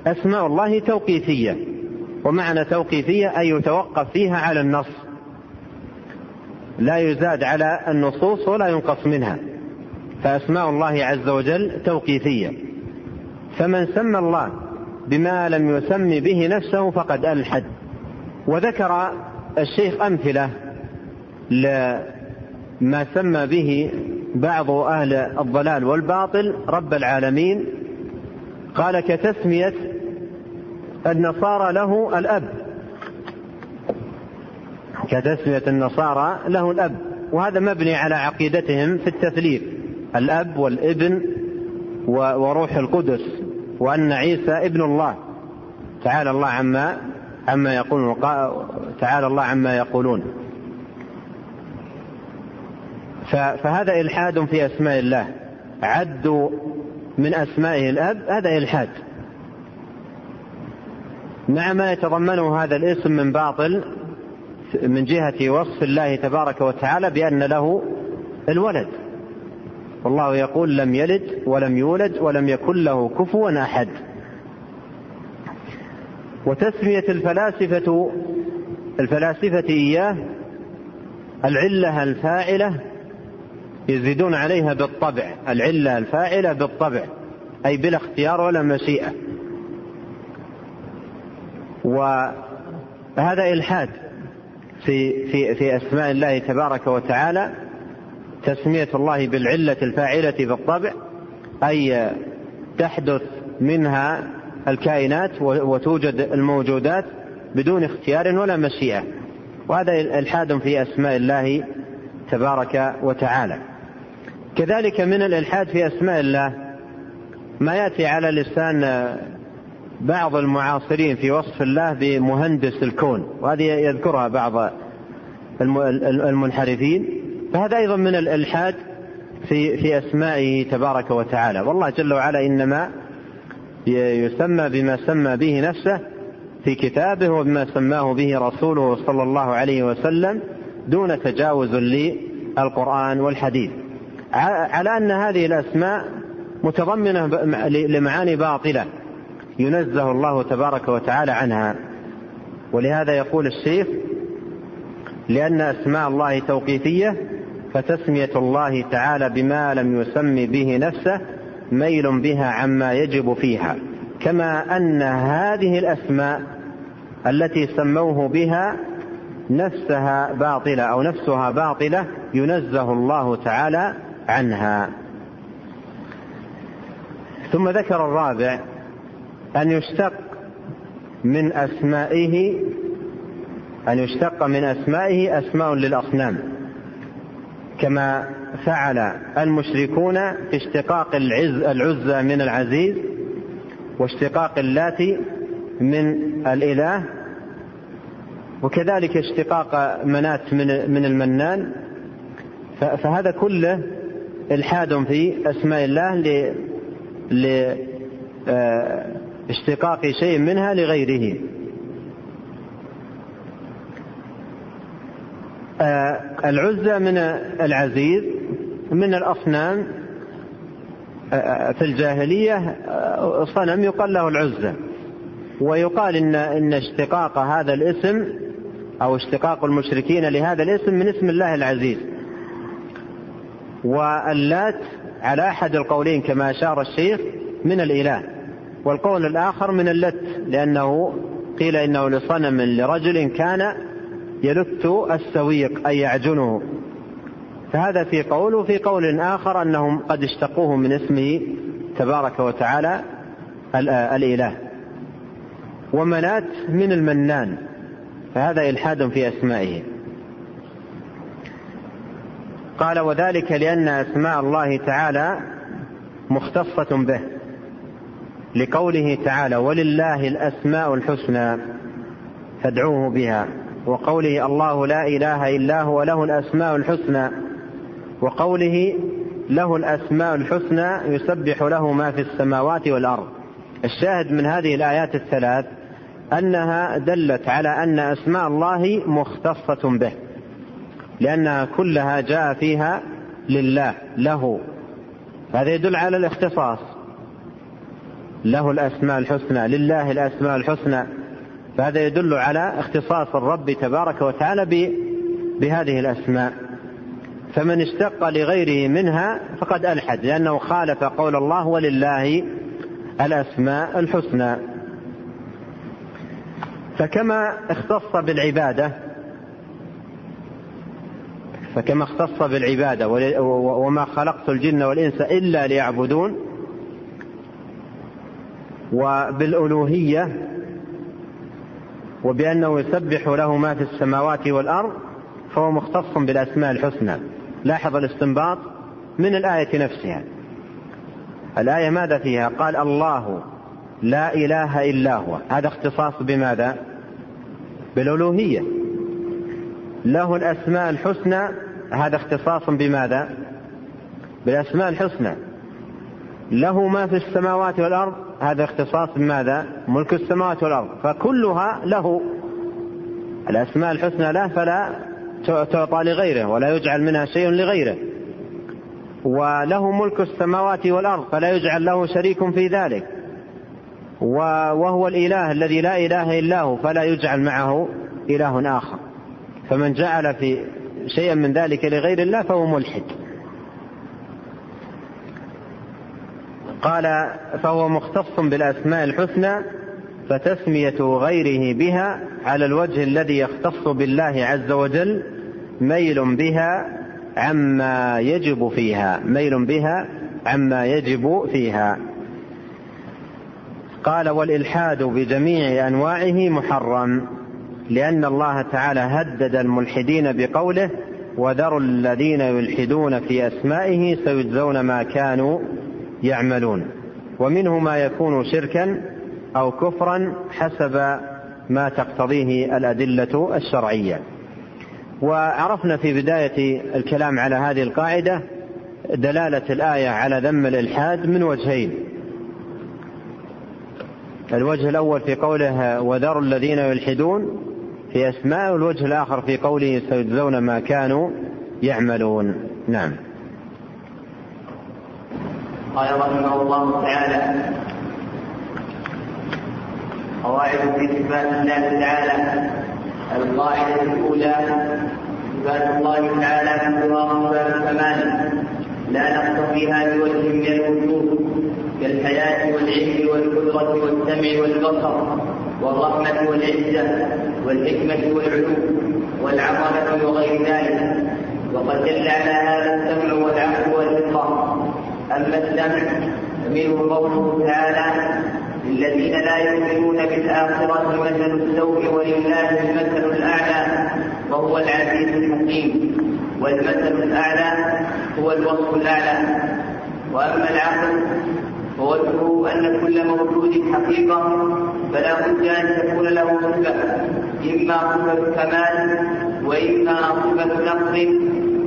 أسماء الله توقيفية ومعنى توقيفية أن يتوقف فيها على النص لا يزاد على النصوص ولا ينقص منها فأسماء الله عز وجل توقيفية. فمن سمى الله بما لم يسم به نفسه فقد ألحد. وذكر الشيخ أمثلة لما سمى به بعض أهل الضلال والباطل رب العالمين. قال كتسمية النصارى له الأب. كتسمية النصارى له الأب. وهذا مبني على عقيدتهم في التثليث الأب والابن وروح القدس. وأن عيسى ابن الله. تعالى الله عما عما يقولون تعالى الله عما يقولون. فهذا إلحاد في أسماء الله. عدوا من أسمائه الأب هذا إلحاد. مع ما يتضمنه هذا الاسم من باطل من جهة وصف الله تبارك وتعالى بأن له الولد. والله يقول لم يلد ولم يولد ولم يكن له كفوا أحد. وتسمية الفلاسفة الفلاسفة إياه العلة الفاعلة يزيدون عليها بالطبع. العلة الفاعلة بالطبع أي بلا اختيار ولا مشيئة. وهذا إلحاد في في في أسماء الله تبارك وتعالى. تسمية الله بالعلة الفاعلة بالطبع أي تحدث منها الكائنات وتوجد الموجودات بدون اختيار ولا مشيئة. وهذا إلحاد في أسماء الله تبارك وتعالى. كذلك من الإلحاد في أسماء الله ما يأتي على لسان بعض المعاصرين في وصف الله بمهندس الكون وهذه يذكرها بعض المنحرفين. فهذا أيضا من الإلحاد في في أسمائه تبارك وتعالى. والله جل وعلا إنما يسمى بما سمى به نفسه في كتابه وبما سماه به رسوله صلى الله عليه وسلم دون تجاوز للقرآن والحديث. على أن هذه الأسماء متضمنة لمعاني باطلة ينزه الله تبارك وتعالى عنها. ولهذا يقول الشيخ لأن أسماء الله توقيفية فتسمية الله تعالى بما لم يسم به نفسه ميل بها عما يجب فيها. كما أن هذه الأسماء التي سموه بها نفسها باطلة أو نفسها باطلة ينزه الله تعالى عنها. ثم ذكر الرابع أن يشتق من أسمائه أن يشتق من أسمائه أسماء للأصنام. كما فعل المشركون في اشتقاق العز العزى من العزيز واشتقاق اللات من الإله وكذلك اشتقاق منات من من المنان. فهذا كله إلحاد في أسماء الله ل اشتقاق شيء منها لغيره. العزى من العزيز من الأصنام آه، آه، في الجاهلية صنم يقال له العزى ويقال إن إن اشتقاق هذا الاسم أو اشتقاق المشركين لهذا الاسم من اسم الله العزيز. واللات على أحد القولين كما أشار الشيخ من الإله. والقول الآخر من اللت لأنه قيل إنه لصنم لرجل كان يلت السويق أي يعجنه. فهذا في قول وفي قول آخر أنهم قد اشتقوه من اسمه تبارك وتعالى الإله. ومنات من المنان فهذا إلحاد في أسمائه. قال وذلك لأن أسماء الله تعالى مختصة به لقوله تعالى ولله الأسماء الحسنى فادعوه بها. وقوله الله لا إله إلا هو له الأسماء الحسنى وقوله له الأسماء الحسنى يسبح له ما في السماوات والأرض. الشاهد من هذه الآيات الثلاث أنها دلت على أن أسماء الله مختصة به لأنها كلها جاء فيها لله له. هذا يدل على الاختصاص. له الأسماء الحسنى لله الأسماء الحسنى. فهذا يدل على اختصاص الرب تبارك وتعالى بهذه الأسماء. فمن اشتق لغيره منها فقد ألحد لأنه خالف قول الله ولله الأسماء الحسنى. فكما اختص بالعبادة فكما اختص بالعبادة وما خلقت الجن والإنس إلا ليعبدون وبالألوهية وبأنه يسبح له ما في السماوات والأرض فهو مختص بالأسماء الحسنى. لاحظ الاستنباط من الآية نفسها. الآية ماذا فيها؟ قال الله لا إله إلا هو. هذا اختصاص بماذا؟ بالألوهية. له الأسماء الحسنى هذا اختصاص بماذا؟ بالأسماء الحسنى. له ما في السماوات والأرض هذا اختصاص بماذا ملك السماوات والأرض. فكلها له. الأسماء الحسنى له فلا تعطى لغيره ولا يجعل منها شيء لغيره. وله ملك السماوات والأرض فلا يجعل له شريك في ذلك. وهو الإله الذي لا إله إلا هو فلا يجعل معه إله آخر. فمن جعل في شيئا من ذلك لغير الله فهو ملحد. قال فهو مختص بالأسماء الحسنى فتسمية غيره بها على الوجه الذي يختص بالله عز وجل ميل بها عما يجب فيها ميل بها عما يجب فيها. قال والإلحاد بجميع أنواعه محرم لأن الله تعالى هدد الملحدين بقوله وذروا الذين يلحدون في أسمائه سيجزون ما كانوا يعملون. ومنه ما يكون شركا أو كفرا حسب ما تقتضيه الأدلة الشرعية. وعرفنا في بداية الكلام على هذه القاعدة دلالة الآية على ذم الإلحاد من وجهين. الوجه الأول في قوله وذروا الذين يلحدون في أسماء والوجه الآخر في قوله سيجزون ما كانوا يعملون. نعم. قال رحمه الله تعالى قواعد في صفات الله تعالى القاعدة الأولى صفات الله تعالى كلها صفات الكمال لا نقص فيها بوجه من الوجوه كالحياة والعلم والقدرة والسمع والبصر والرحمة والعزة والحكمة والعلوم والعظمة وغير ذلك. وقد دل على هذا السمع والعقل والفطرة. أما السمع فمنه قوله تعالى للذين لا يؤمنون بالآخرة مثل السوء ولله المثل الأعلى وهو العزيز الحكيم. والمثل الأعلى هو الوصف الأعلى. وأما العقل فوجهه أن كل موجود حقيقة فلا بد أن تكون له صفة إما صفة كمال وإما صفة نقص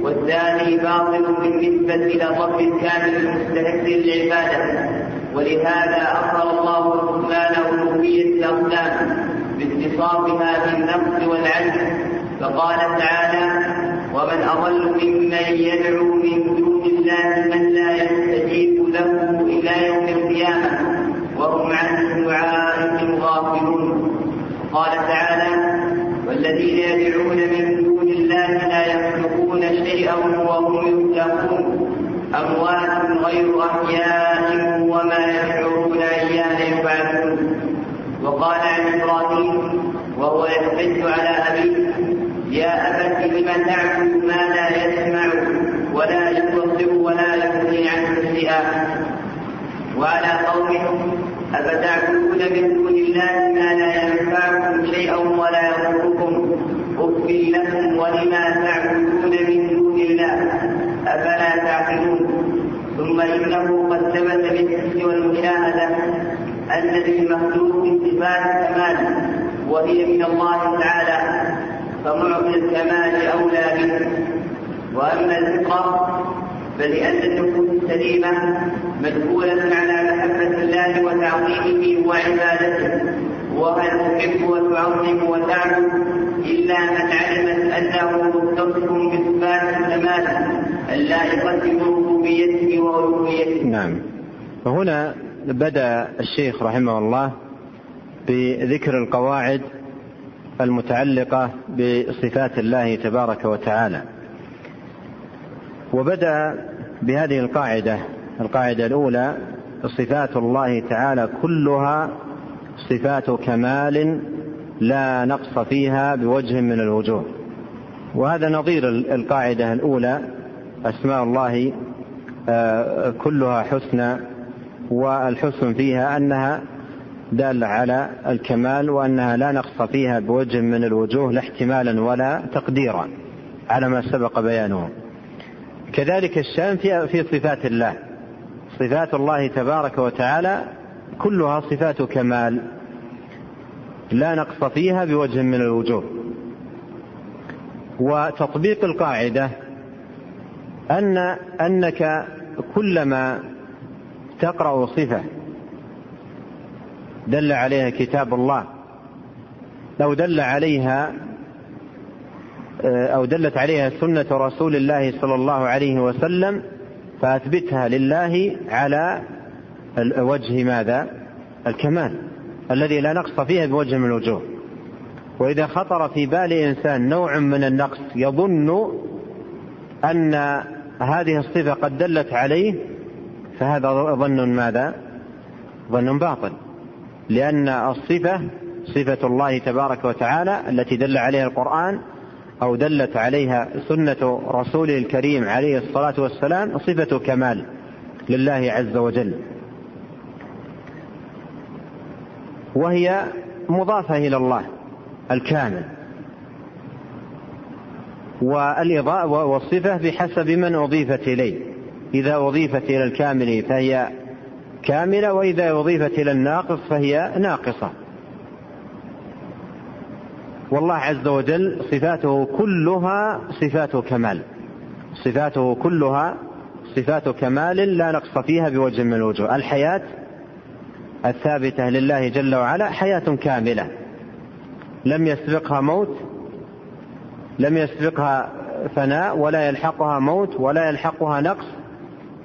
والثاني باطل بالنسبة إلى رب كامل المستحق للعبادة. ولهذا أخبر الله سبحانه ربوبية الأصنام باتصافها بالنقص والعجز فقال تعالى ومن أضل ممن يدعو من دون الله من لا يستجيب له إلى يوم القيامة وهم عن دعائهم غافلون قال تعالى والذين يدعون من دون الله لا يخلقون شيئا وهم يخلقون أموات غير أحياء وما يشعرون أيان يبعثون وقال عن إبراهيم وهو يحتج على أبيه يا تعبد ما لا يسمع ولا يبصر ولا يغني عنه شيئا. وعلى قومه أفتعبدون من دون الله ما لا ينفعكم شيئا ولا يضركم؟ أف لكم ولما تعبدون من دون الله أفلا تعقلون؟ ثم إنه قد ثبت بالحس والمشاهدة أن للمخلوق صفات كمال وهي من الله تعالى. فمعطي الكمال أولى به وأما الفقه فلأن النفوس السليمة مدخولة على محبة الله وتعظيمه وعبادته وهل تحب وتعظم وتعبد إلا من علمت أنه متصف بصفات الكمال اللائقة بربوبيته وألوهيته. نعم. وهنا بدأ الشيخ رحمه الله بذكر القواعد المتعلقة بصفات الله تبارك وتعالى. وبدأ بهذه القاعدة القاعدة الأولى صفات الله تعالى كلها صفات كمال لا نقص فيها بوجه من الوجوه وهذا نظير القاعدة الأولى أسماء الله آه، كلها حسنى والحسن فيها أنها دالة على الكمال وأنها لا نقص فيها بوجه من الوجوه لا احتمالا ولا تقديرا على ما سبق بيانه. كذلك الشأن في في صفات الله. صفات الله تبارك وتعالى كلها صفات كمال. لا نقص فيها بوجه من الوجوه. وتطبيق القاعدة أن أنك كلما تقرأ صفة دل عليها كتاب الله لو دل عليها أو دلت عليها سنة رسول الله صلى الله عليه وسلم فأثبتها لله على وجه ماذا؟ الكمال الذي لا نقص فيها بوجه من الوجوه وإذا خطر في بال إنسان نوع من النقص يظن أن هذه الصفة قد دلت عليه فهذا ظن ماذا؟ ظن باطل لأن الصفة صفة الله تبارك وتعالى التي دل عليها القرآن أو دلت عليها سنة رسوله الكريم عليه الصلاة والسلام صفة كمال لله عز وجل. وهي مضافة إلى الله الكامل. والصفة بحسب من أضيفت إليه. إذا أضيفت إلى الكامل فهي كاملة وإذا أضيفت إلى الناقص فهي ناقصة. والله عز وجل صفاته كلها صفات كمال. صفاته كلها صفات كمال لا نقص فيها بوجه من الوجوه. الحياة الثابتة لله جل وعلا حياة كاملة. لم يسبقها موت لم يسبقها فناء ولا يلحقها موت ولا يلحقها نقص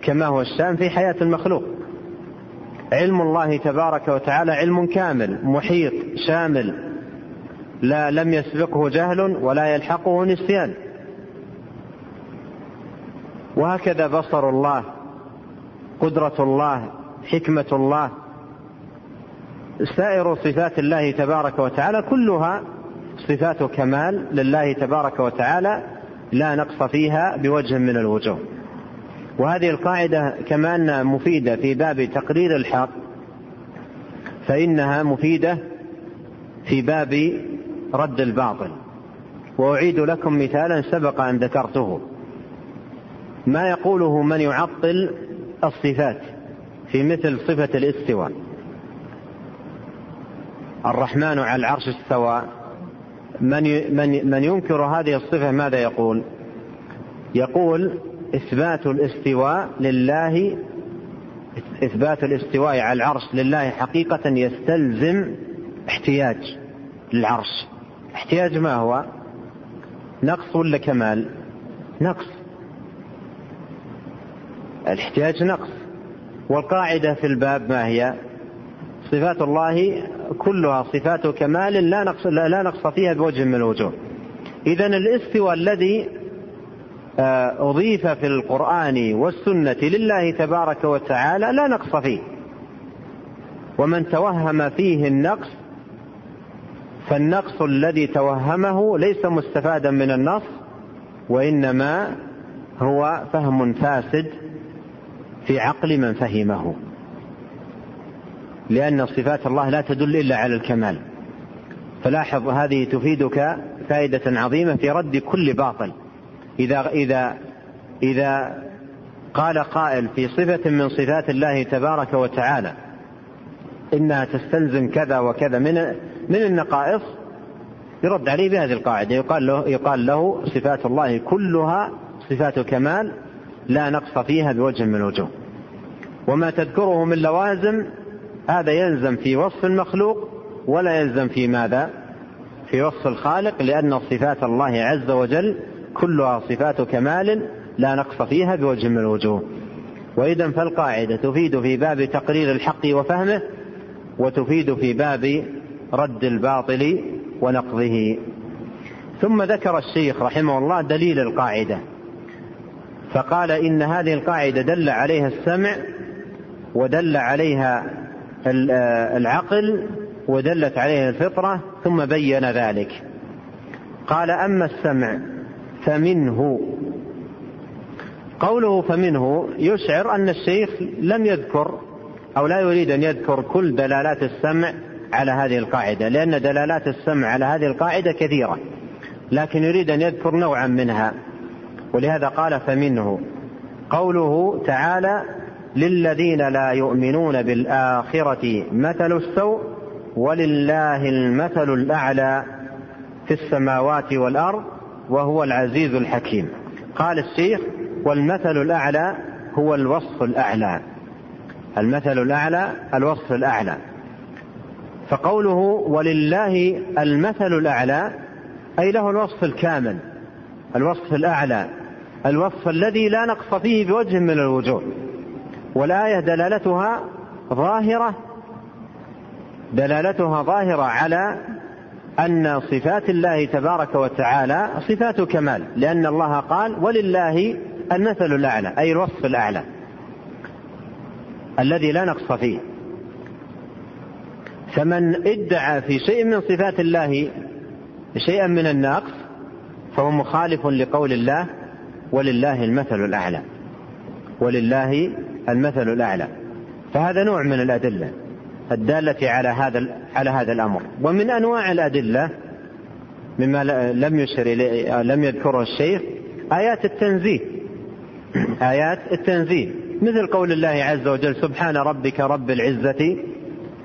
كما هو الشأن في حياة المخلوق. علم الله تبارك وتعالى علم كامل محيط شامل. لا لم يسبقه جهل ولا يلحقه نسيان. وهكذا بصر الله قدرة الله حكمة الله. سائر صفات الله تبارك وتعالى كلها صفات كمال لله تبارك وتعالى لا نقص فيها بوجه من الوجوه. وهذه القاعدة كما أنها مفيدة في باب تقرير الحق فإنها مفيدة في باب رد الباطل. وأعيد لكم مثالا سبق أن ذكرته. ما يقوله من يعطل الصفات في مثل صفة الاستواء؟ الرحمن على العرش استوى. من من من ينكر هذه الصفة ماذا يقول؟ يقول إثبات الاستواء لله إثبات الاستواء على العرش لله حقيقة يستلزم احتياج للعرش احتياج ما هو؟ نقص ولا كمال؟ نقص الاحتياج نقص والقاعدة في الباب ما هي؟ صفات الله كلها صفات كمال لا نقص لا نقص فيها بوجه من الوجوه. إذا الاستواء الذي أضيف في القرآن والسنة لله تبارك وتعالى لا نقص فيه. ومن توهم فيه النقص فالنقص الذي توهمه ليس مستفادا من النص وإنما هو فهم فاسد في عقل من فهمه. لأن صفات الله لا تدل إلا على الكمال فلاحظ هذه تفيدك فائدة عظيمة في رد كل باطل إذا إذا إذا قال قائل في صفة من صفات الله تبارك وتعالى إنها تستلزم كذا وكذا من من النقائص يرد عليه بهذه القاعدة. يقال له يقال له صفات الله كلها صفات كمال لا نقص فيها بوجه من الوجوه وما تذكره من لوازم هذا يلزم في وصف المخلوق ولا يلزم في ماذا؟ في وصف الخالق لأن صفات الله عز وجل كلها صفات كمال لا نقص فيها بوجه من الوجوه. وإذا فالقاعدة تفيد في باب تقرير الحق وفهمه وتفيد في باب رد الباطل ونقضه. ثم ذكر الشيخ رحمه الله دليل القاعدة. فقال إن هذه القاعدة دل عليها السمع ودل عليها العقل ودلت عليه الفطرة ثم بين ذلك. قال أما السمع فمنه. قوله فمنه يشعر أن الشيخ لم يذكر أو لا يريد أن يذكر كل دلالات السمع على هذه القاعدة لأن دلالات السمع على هذه القاعدة كثيرة لكن يريد أن يذكر نوعا منها. ولهذا قال فمنه. قوله تعالى للذين لا يؤمنون بالآخرة مثل السوء ولله المثل الأعلى في السماوات والأرض وهو العزيز الحكيم. قال الشيخ والمثل الأعلى هو الوصف الأعلى. المثل الأعلى الوصف الأعلى. فقوله ولله المثل الأعلى أي له الوصف الكامل الوصف الأعلى الوصف الذي لا نقص فيه بوجه من الوجوه. والآية دلالتها ظاهرة دلالتها ظاهرة على أن صفات الله تبارك وتعالى صفات كمال لأن الله قال ولله المثل الأعلى أي الوصف الأعلى الذي لا نقص فيه. فمن ادعى في شيء من صفات الله شيئا من النقص فهو مخالف لقول الله ولله المثل الأعلى ولله المثل الأعلى. فهذا نوع من الأدلة. الدالة على هذا على هذا الأمر. ومن أنواع الأدلة مما لم يشر لم يذكره الشيخ آيات التنزيه آيات التنزيه مثل قول الله عز وجل سبحان ربك رب العزة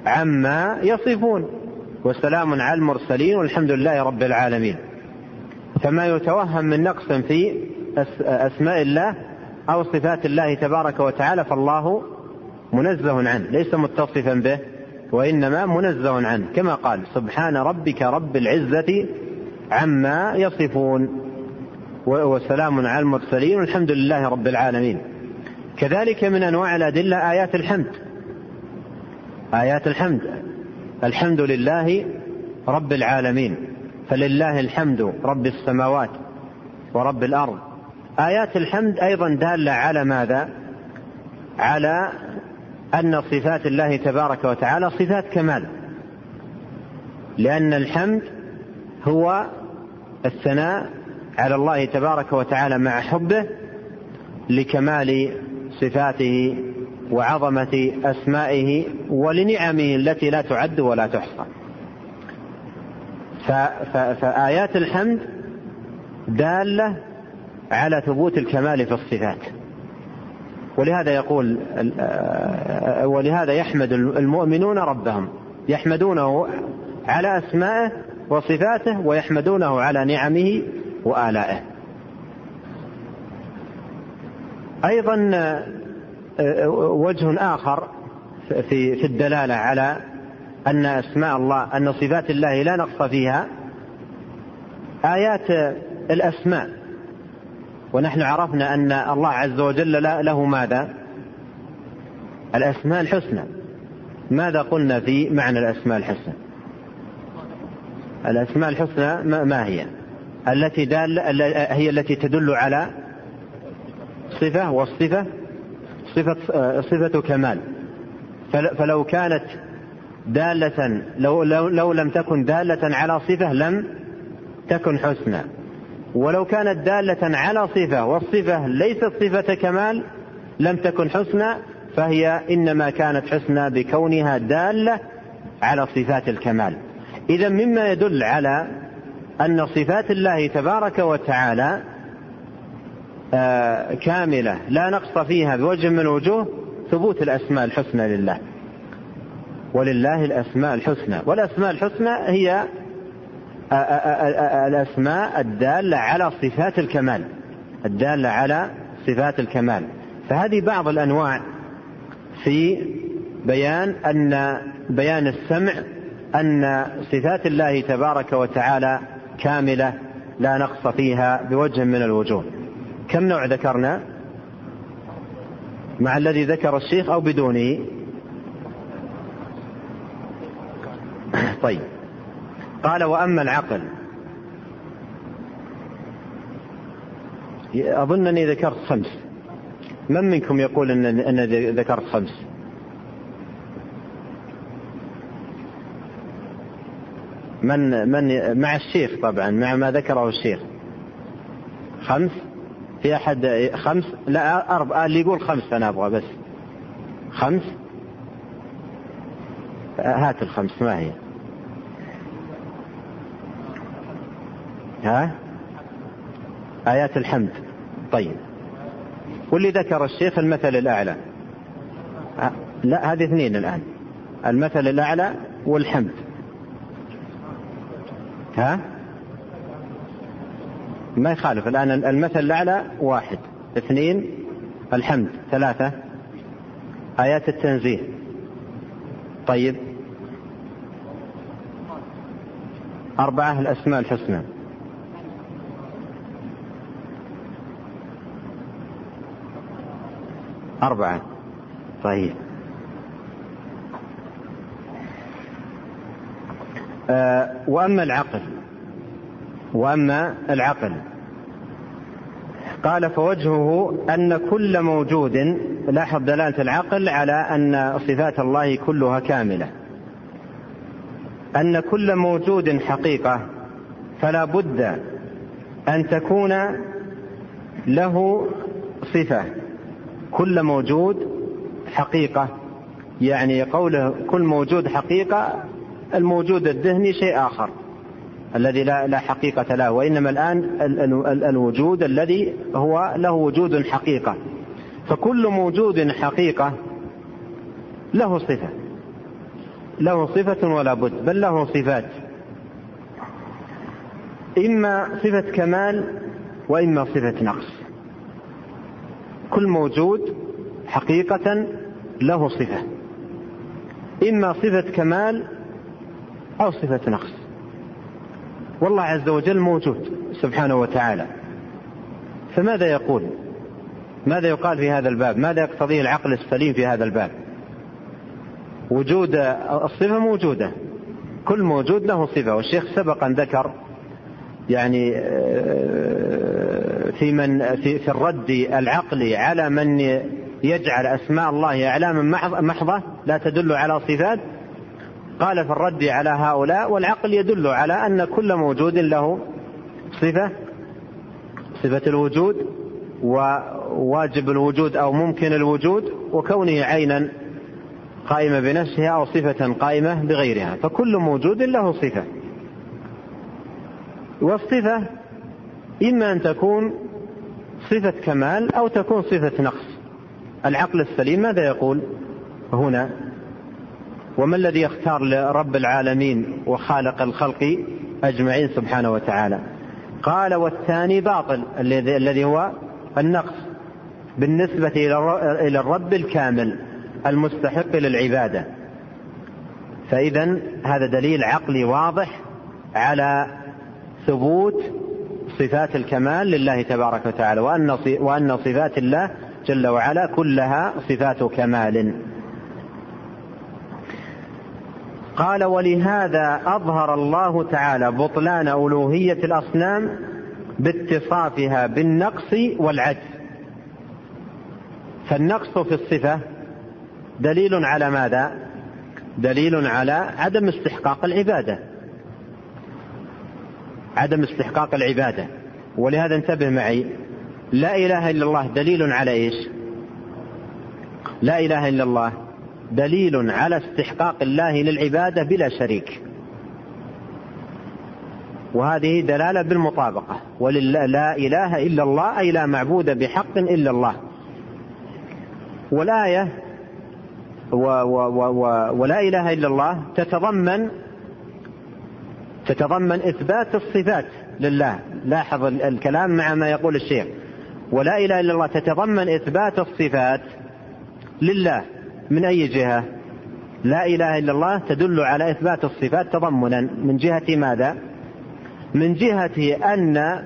عما يصفون. وسلام على المرسلين والحمد لله رب العالمين. فما يتوهم من نقص في أسماء الله أو صفات الله تبارك وتعالى فالله منزه عنه ليس متصفا به. وإنما منزه عنه كما قال سبحان ربك رب العزة عما يصفون. وسلام على المرسلين والحمد لله رب العالمين. كذلك من أنواع الأدلة آيات الحمد. آيات الحمد الحمد لله رب العالمين فلله الحمد رب السماوات ورب الأرض. آيات الحمد أيضا دالة على ماذا؟ على أن صفات الله تبارك وتعالى صفات كمال. لأن الحمد هو الثناء على الله تبارك وتعالى مع حبه لكمال صفاته وعظمة أسمائه ولنعمه التي لا تعد ولا تحصى. فآيات الحمد دالة على ثبوت الكمال في الصفات. ولهذا يقول ولهذا يحمد المؤمنون ربهم. يحمدونه على أسمائه وصفاته ويحمدونه على نعمه وآلائه. أيضا وجه آخر في في الدلالة على أن أسماء الله أن صفات الله لا نقص فيها آيات الأسماء. ونحن عرفنا أن الله عز وجل له ماذا؟ الأسماء الحسنى ماذا قلنا في معنى الأسماء الحسنى؟ الأسماء الحسنى ما هي؟ التي دال هي التي تدل على صفة والصفة صفة صفة كمال فلو كانت دالة لو, لو, لو لم تكن دالة على صفة لم تكن حسنى ولو كانت دالة على صفة والصفة ليست صفة كمال لم تكن حسنى فهي إنما كانت حسنى بكونها دالة على صفات الكمال. إذا مما يدل على أن صفات الله تبارك وتعالى آه، كاملة لا نقص فيها بوجه من الوجوه ثبوت الأسماء الحسنى لله. ولله الأسماء الحسنى. والأسماء الحسنى هي الأسماء الدالة على صفات الكمال. الدالة على صفات الكمال. فهذه بعض الأنواع في بيان أن بيان السمع أن صفات الله تبارك وتعالى كاملة لا نقص فيها بوجه من الوجوه. كم نوع ذكرنا؟ مع الذي ذكر الشيخ أو بدونه؟ طيب. قال وأما العقل. أظنني ذكرت خمس. من منكم يقول أن ذكرت خمس؟ من من مع الشيخ طبعا مع ما ذكره الشيخ. خمس؟ في أحد خمس؟ لا أربعة اللي يقول خمس أنا أبغى بس. خمس؟ هات الخمس ما هي. ها؟ آيات الحمد. طيب. واللي ذكر الشيخ المثل الأعلى. لا هذه اثنين الآن. المثل الأعلى والحمد. ها؟ ما يخالف. الآن المثل الأعلى واحد. اثنين الحمد. ثلاثة. آيات التنزيه. طيب. أربعة الأسماء الحسنى. أربعة. طيب. آه وأما العقل. وأما العقل. قال فوجهه أن كل موجود لاحظ دلالة العقل على أن صفات الله كلها كاملة. أن كل موجود حقيقة فلا بد أن تكون له صفة. كل موجود حقيقة. يعني قوله كل موجود حقيقة الموجود الذهني شيء آخر الذي لا, لا حقيقة له وإنما الآن الوجود الذي هو له وجود حقيقة. فكل موجود حقيقة له صفة. له صفة ولا بد بل له صفات. إما صفة كمال وإما صفة نقص. كل موجود حقيقة له صفة. إما صفة كمال أو صفة نقص. والله عز وجل موجود سبحانه وتعالى. فماذا يقول؟ ماذا يقال في هذا الباب؟ ماذا يقتضيه العقل السليم في هذا الباب؟ وجود الصفة موجودة. كل موجود له صفة. والشيخ سبق أن ذكر يعني في من في, في الرد العقلي على من يجعل أسماء الله أعلاما محضة لا تدل على صفات قال في الرد على هؤلاء والعقل يدل على أن كل موجود له صفة صفة الوجود وواجب الوجود أو ممكن الوجود وكونه عينا قائمة بنفسها أو صفة قائمة بغيرها فكل موجود له صفة. والصفة إما أن تكون صفة كمال أو تكون صفة نقص. العقل السليم ماذا يقول هنا؟ وما الذي يختار لرب العالمين وخالق الخلق أجمعين سبحانه وتعالى؟ قال والثاني باطل الذي هو النقص. بالنسبة إلى الرب الكامل المستحق للعبادة. فإذا هذا دليل عقلي واضح على ثبوت صفات الكمال لله تبارك وتعالى وأن وأن صفات الله جل وعلا كلها صفات كمال. قال ولهذا أظهر الله تعالى بطلان ألوهية الأصنام باتصافها بالنقص والعجز. فالنقص في الصفة دليل على ماذا؟ دليل على عدم استحقاق العبادة. عدم استحقاق العبادة. ولهذا انتبه معي لا إله إلا الله دليل على إيش؟ لا إله إلا الله دليل على استحقاق الله للعبادة بلا شريك. وهذه دلالة بالمطابقة. ولله لا إله إلا الله أي لا معبود بحق إلا الله. والآية و و و ولا إله إلا الله تتضمن تتضمن إثبات الصفات لله. لاحظ الكلام مع ما يقول الشيخ. ولا إله إلا الله تتضمن إثبات الصفات لله. من أي جهة؟ لا إله إلا الله تدل على إثبات الصفات تضمنا. من جهة ماذا؟ من جهة أن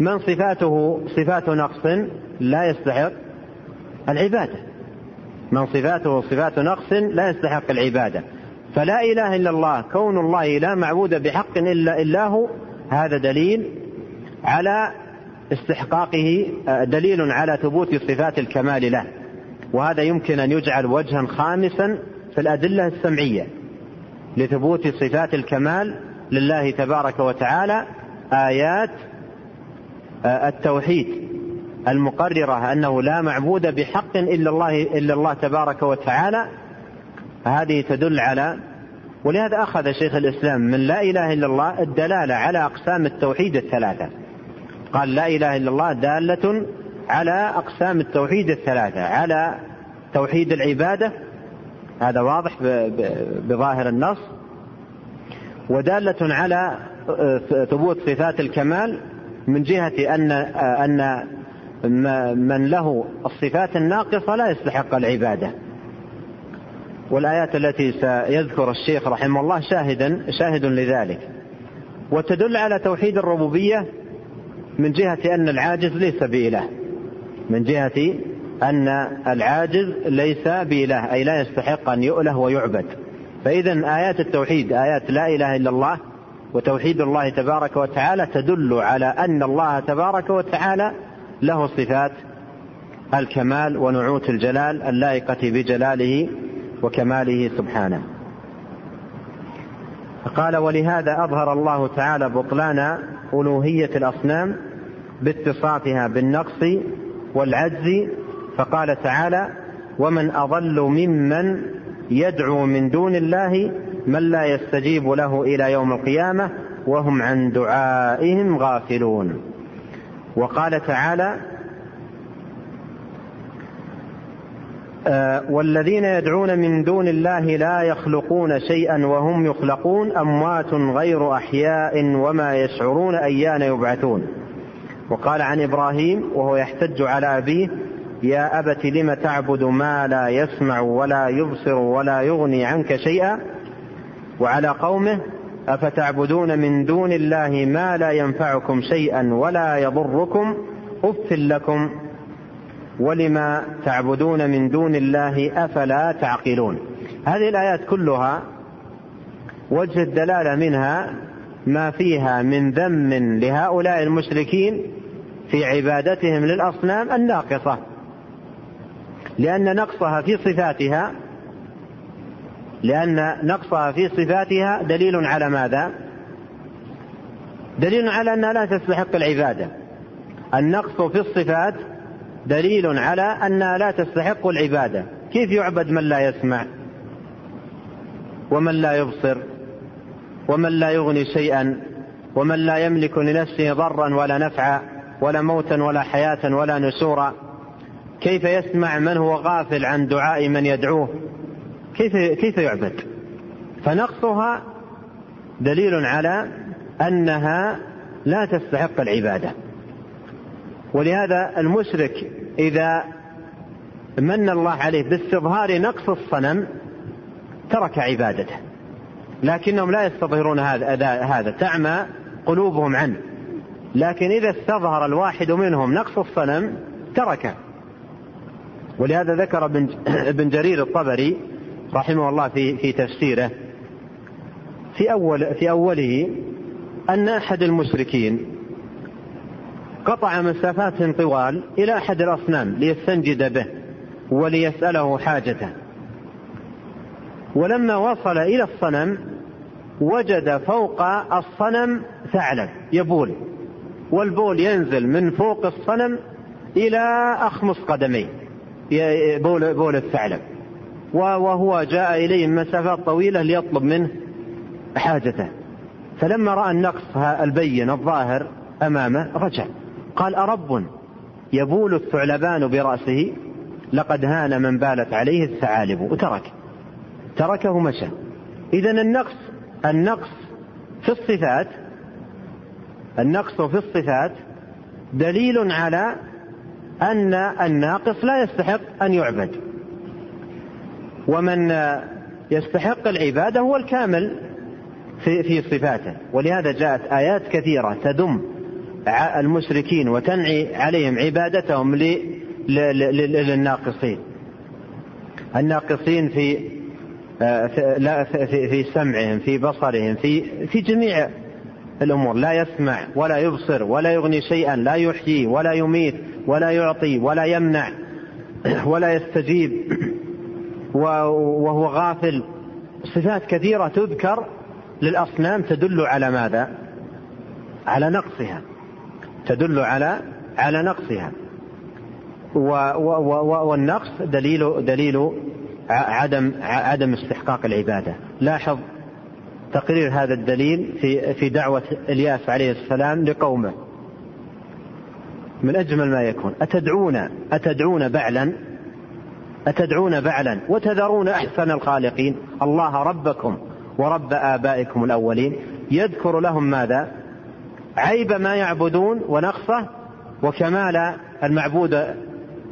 من صفاته صفات نقص لا يستحق العبادة. من صفاته صفات نقص لا يستحق العبادة. فلا إله إلا الله. كون الله لا معبود بحق إلا إلا هو هذا دليل على استحقاقه دليل على ثبوت صفات الكمال له. وهذا يمكن أن يجعل وجها خامسا في الأدلة السمعية لثبوت صفات الكمال لله تبارك وتعالى آيات التوحيد المقررة أنه لا معبود بحق إلا الله إلا الله تبارك وتعالى. هذه تدل على ولهذا أخذ شيخ الإسلام من لا إله إلا الله الدلالة على أقسام التوحيد الثلاثة. قال لا إله إلا الله دالة على أقسام التوحيد الثلاثة على توحيد العبادة هذا واضح بظاهر النص ودالة على ثبوت صفات الكمال من جهة أن أن من له الصفات الناقصة لا يستحق العبادة. والآيات التي سيذكر الشيخ رحمه الله شاهدا شاهد لذلك. وتدل على توحيد الربوبية من جهة أن العاجز ليس بإله. من جهة أن العاجز ليس بإله أي لا يستحق أن يؤله ويعبد. فإذا آيات التوحيد آيات لا إله إلا الله وتوحيد الله تبارك وتعالى تدل على أن الله تبارك وتعالى له صفات الكمال ونعوت الجلال اللائقة بجلاله وكماله سبحانه. قال ولهذا أظهر الله تعالى بطلان ألوهية الأصنام باتصافها بالنقص والعجز فقال تعالى ومن أضل ممن يدعو من دون الله من لا يستجيب له إلى يوم القيامة وهم عن دعائهم غافلون وقال تعالى والذين يدعون من دون الله لا يخلقون شيئا وهم يخلقون أموات غير أحياء وما يشعرون أيان يبعثون. وقال عن إبراهيم وهو يحتج على أبيه يا أبت لم تعبد ما لا يسمع ولا يبصر ولا يغني عنك شيئا؟ وعلى قومه أفتعبدون من دون الله ما لا ينفعكم شيئا ولا يضركم؟ أف لكم. ولما تعبدون من دون الله أفلا تعقلون؟ هذه الآيات كلها وجه الدلالة منها ما فيها من ذم لهؤلاء المشركين في عبادتهم للأصنام الناقصة لأن نقصها في صفاتها لأن نقصها في صفاتها دليل على ماذا؟ دليل على أنها لا تستحق العبادة. النقص في الصفات دليل على أنها لا تستحق العبادة. كيف يعبد من لا يسمع؟ ومن لا يبصر؟ ومن لا يغني شيئا؟ ومن لا يملك لنفسه ضرا ولا نفعا؟ ولا موتا ولا حياة ولا نشورا؟ كيف يسمع من هو غافل عن دعاء من يدعوه؟ كيف كيف يعبد؟ فنقصها دليل على أنها لا تستحق العبادة. ولهذا المشرك إذا من الله عليه باستظهار نقص الصنم ترك عبادته. لكنهم لا يستظهرون هذا هذا تعمى قلوبهم عنه. لكن إذا استظهر الواحد منهم نقص الصنم تركه. ولهذا ذكر ابن جرير الطبري رحمه الله في في تفسيره في أول في أوله أن أحد المشركين قطع مسافات طوال إلى أحد الأصنام ليستنجد به وليسأله حاجته. ولما وصل إلى الصنم وجد فوق الصنم ثعلب يبول والبول ينزل من فوق الصنم إلى أخمص قدميه بول, بول الثعلب. وهو جاء إليه مسافات طويلة ليطلب منه حاجته. فلما رأى النقص البين الظاهر أمامه رجع. قال أرب يبول الثعلبان برأسه لقد هان من بالت عليه الثعالب وترك. تركه مشى. إذا النقص النقص في الصفات النقص في الصفات دليل على أن الناقص لا يستحق أن يعبد. ومن يستحق العبادة هو الكامل في في صفاته. ولهذا جاءت آيات كثيرة تدم المشركين وتنعي عليهم عبادتهم للناقصين. الناقصين في لا في, في سمعهم في بصرهم في في جميع الأمور. لا يسمع ولا يبصر ولا يغني شيئا لا يحيي ولا يميت ولا يعطي ولا يمنع ولا يستجيب. وهو غافل. صفات كثيرة تذكر للأصنام تدل على ماذا؟ على نقصها. تدل على على نقصها. والنقص دليل دليل عدم عدم استحقاق العبادة. لاحظ تقرير هذا الدليل في في دعوة إلياس عليه السلام لقومه. من أجمل ما يكون. أتدعون أتدعون بعلا؟ أتدعون بعلا وتذرون أحسن الخالقين؟ الله ربكم ورب آبائكم الأولين. يذكر لهم ماذا؟ عيب ما يعبدون ونقصة وكمال المعبود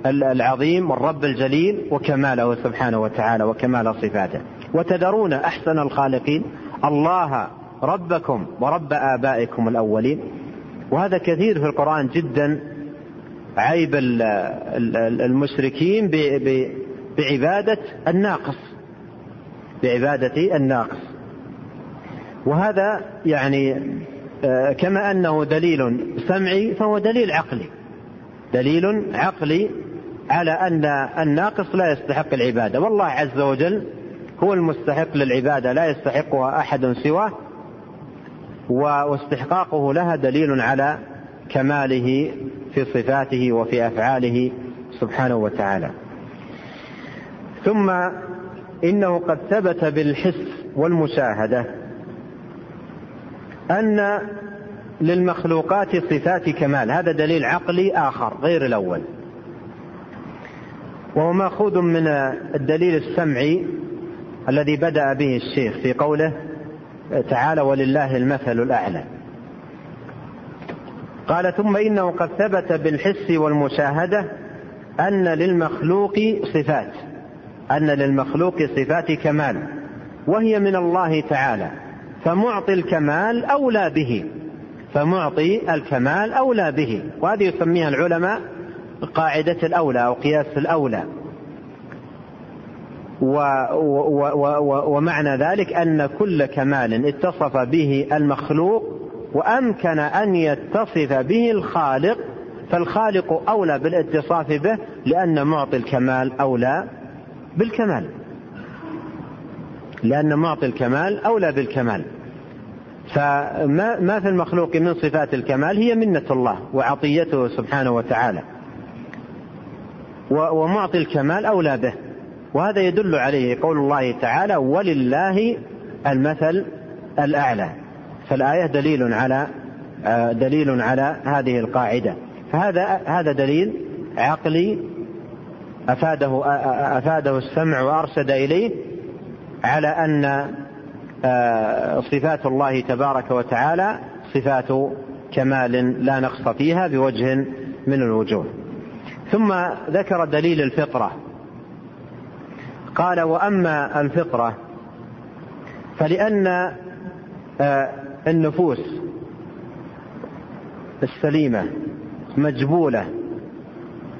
العظيم والرب الجليل وكماله سبحانه وتعالى وكمال صفاته. وتذرون أحسن الخالقين. الله ربكم ورب آبائكم الأولين. وهذا كثير في القرآن جدا عيب المشركين بعبادة الناقص. بعبادة الناقص. وهذا يعني كما أنه دليل سمعي فهو دليل عقلي. دليل عقلي على أن الناقص لا يستحق العبادة. والله عز وجل هو المستحق للعبادة لا يستحقها أحد سواه واستحقاقه لها دليل على كماله في صفاته وفي أفعاله سبحانه وتعالى. ثم إنه قد ثبت بالحس والمشاهدة. أن للمخلوقات صفات كمال. هذا دليل عقلي آخر غير الأول. وهو مأخوذ من الدليل السمعي الذي بدأ به الشيخ في قوله تعالى ولله المثل الأعلى. قال ثم إنه قد ثبت بالحس والمشاهدة أن للمخلوق صفات أن للمخلوق صفات كمال وهي من الله تعالى. فمعطي الكمال أولى به. فمعطي الكمال أولى به. وهذه يسميها العلماء قاعدة الأولى أو قياس الأولى. و و و ومعنى ذلك أن كل كمال اتصف به المخلوق وأمكن أن يتصف به الخالق فالخالق أولى بالاتصاف به لأن معطي الكمال أولى بالكمال. لأن معطي الكمال أولى بالكمال. فما ما في المخلوق من صفات الكمال هي منة الله وعطيته سبحانه وتعالى. ومعطي الكمال أولى به. وهذا يدل عليه قول الله تعالى ولله المثل الأعلى فالآية دليل على آه، دليل على هذه القاعدة. فهذا هذا دليل عقلي أفاده أفاده السمع وأرشد إليه على أن صفات الله تبارك وتعالى صفات كمال لا نقص فيها بوجه من الوجوه. ثم ذكر دليل الفطرة. قال وأما الفطرة فلأن آه، النفوس السليمة مجبولة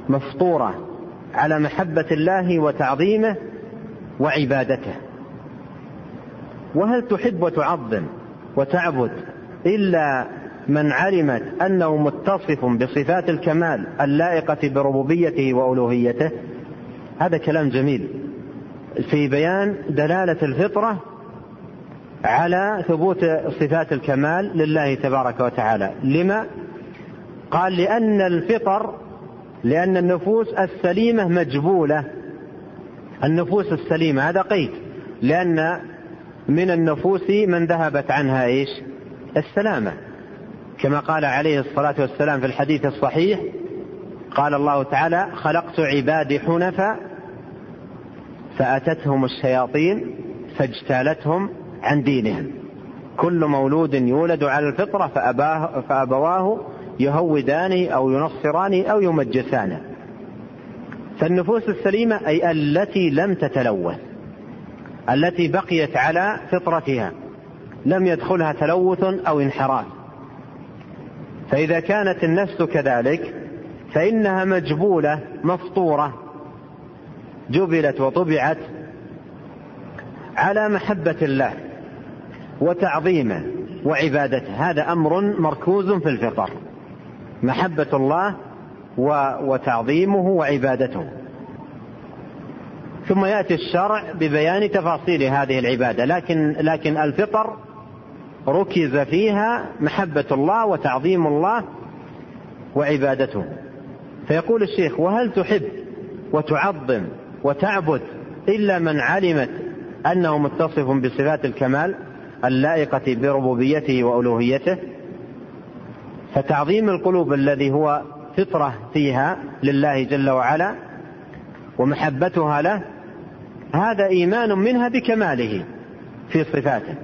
مفطورة على محبة الله وتعظيمه وعبادته. وهل تحب وتعظم وتعبد إلا من علمت أنه متصف بصفات الكمال اللائقة بربوبيته وألوهيته؟ هذا كلام جميل. في بيان دلالة الفطرة على ثبوت صفات الكمال لله تبارك وتعالى. لما؟ قال لأن الفطر لأن النفوس السليمة مجبولة. النفوس السليمة هذا قيد. لأن من النفوس من ذهبت عنها إيش؟ السلامة. كما قال عليه الصلاة والسلام في الحديث الصحيح قال الله تعالى خلقت عبادي حنفاء فأتتهم الشياطين فاجتالتهم عن دينهم. كل مولود يولد على الفطرة فأباه فأبواه يهودان أو ينصران أو يمجسان فالنفوس السليمة أي التي لم تتلوث. التي بقيت على فطرتها. لم يدخلها تلوث أو انحراف. فإذا كانت النفس كذلك فإنها مجبولة مفطورة. جبلت وطبعت على محبة الله وتعظيمه وعبادته. هذا أمر مركوز في الفطر. محبة الله وتعظيمه وعبادته. ثم يأتي الشرع ببيان تفاصيل هذه العبادة. لكن لكن الفطر ركز فيها محبة الله وتعظيم الله وعبادته. فيقول الشيخ وهل تحب وتعظم وتعبد إلا من علمت أنه متصف بصفات الكمال اللائقة بربوبيته وألوهيته؟ فتعظيم القلوب الذي هو فطرة فيها لله جل وعلا ومحبتها له هذا إيمان منها بكماله في صفاته.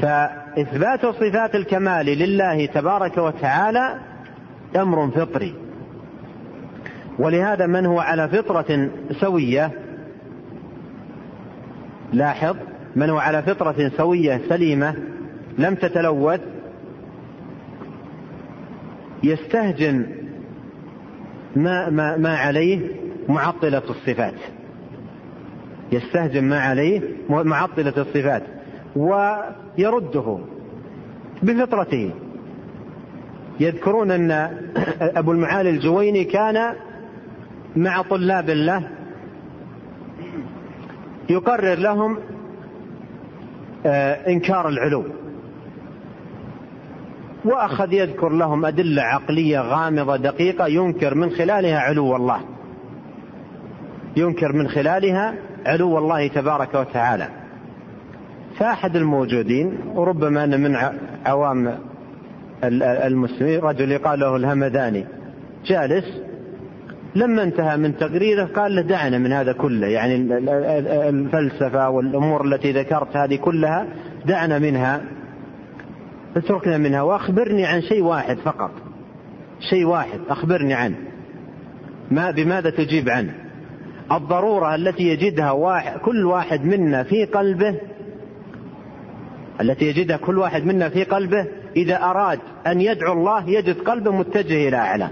فإثبات صفات الكمال لله تبارك وتعالى أمر فطري. ولهذا من هو على فطرة سوية؟ لاحظ من هو على فطرة سوية سليمة لم تتلوث؟ يستهجن ما, ما, ما عليه معطلة الصفات. يستهجن ما عليه معطلة الصفات ويرده بفطرته. يذكرون أن أبو المعالي الجويني كان مع طلاب له يقرر لهم آه، إنكار العلو. وأخذ يذكر لهم أدلة عقلية غامضة دقيقة ينكر من خلالها علو الله. ينكر من خلالها علو الله تبارك وتعالى. فأحد الموجودين وربما أن من عوام المسلمين رجل يقال له الهمداني. جالس لما انتهى من تقريره قال له دعنا من هذا كله. يعني الفلسفة والأمور التي ذكرت هذه كلها دعنا منها اتركنا منها وأخبرني عن شيء واحد فقط. شيء واحد أخبرني عنه. ما بماذا تجيب عنه؟ الضرورة التي يجدها واحد كل واحد منا في قلبه التي يجدها كل واحد منا في قلبه إذا أراد أن يدعو الله يجد قلبه متجه إلى أعلى.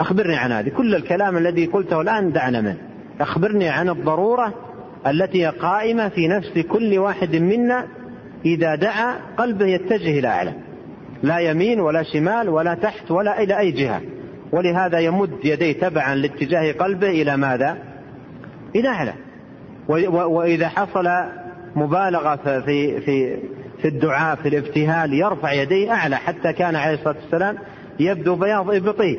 أخبرني عن هذه كل الكلام الذي قلته الآن دعنا منه. أخبرني عن الضرورة التي قائمة في نفس كل واحد منا إذا دعا قلبه يتجه إلى أعلى. لا يمين ولا شمال ولا تحت ولا إلى أي جهة. ولهذا يمد يديه تبعا لاتجاه قلبه إلى ماذا؟ إلى أعلى وإذا حصل مبالغة في في في الدعاء في الابتهال يرفع يديه أعلى حتى كان عليه الصلاة والسلام يبدو بياض إبطيه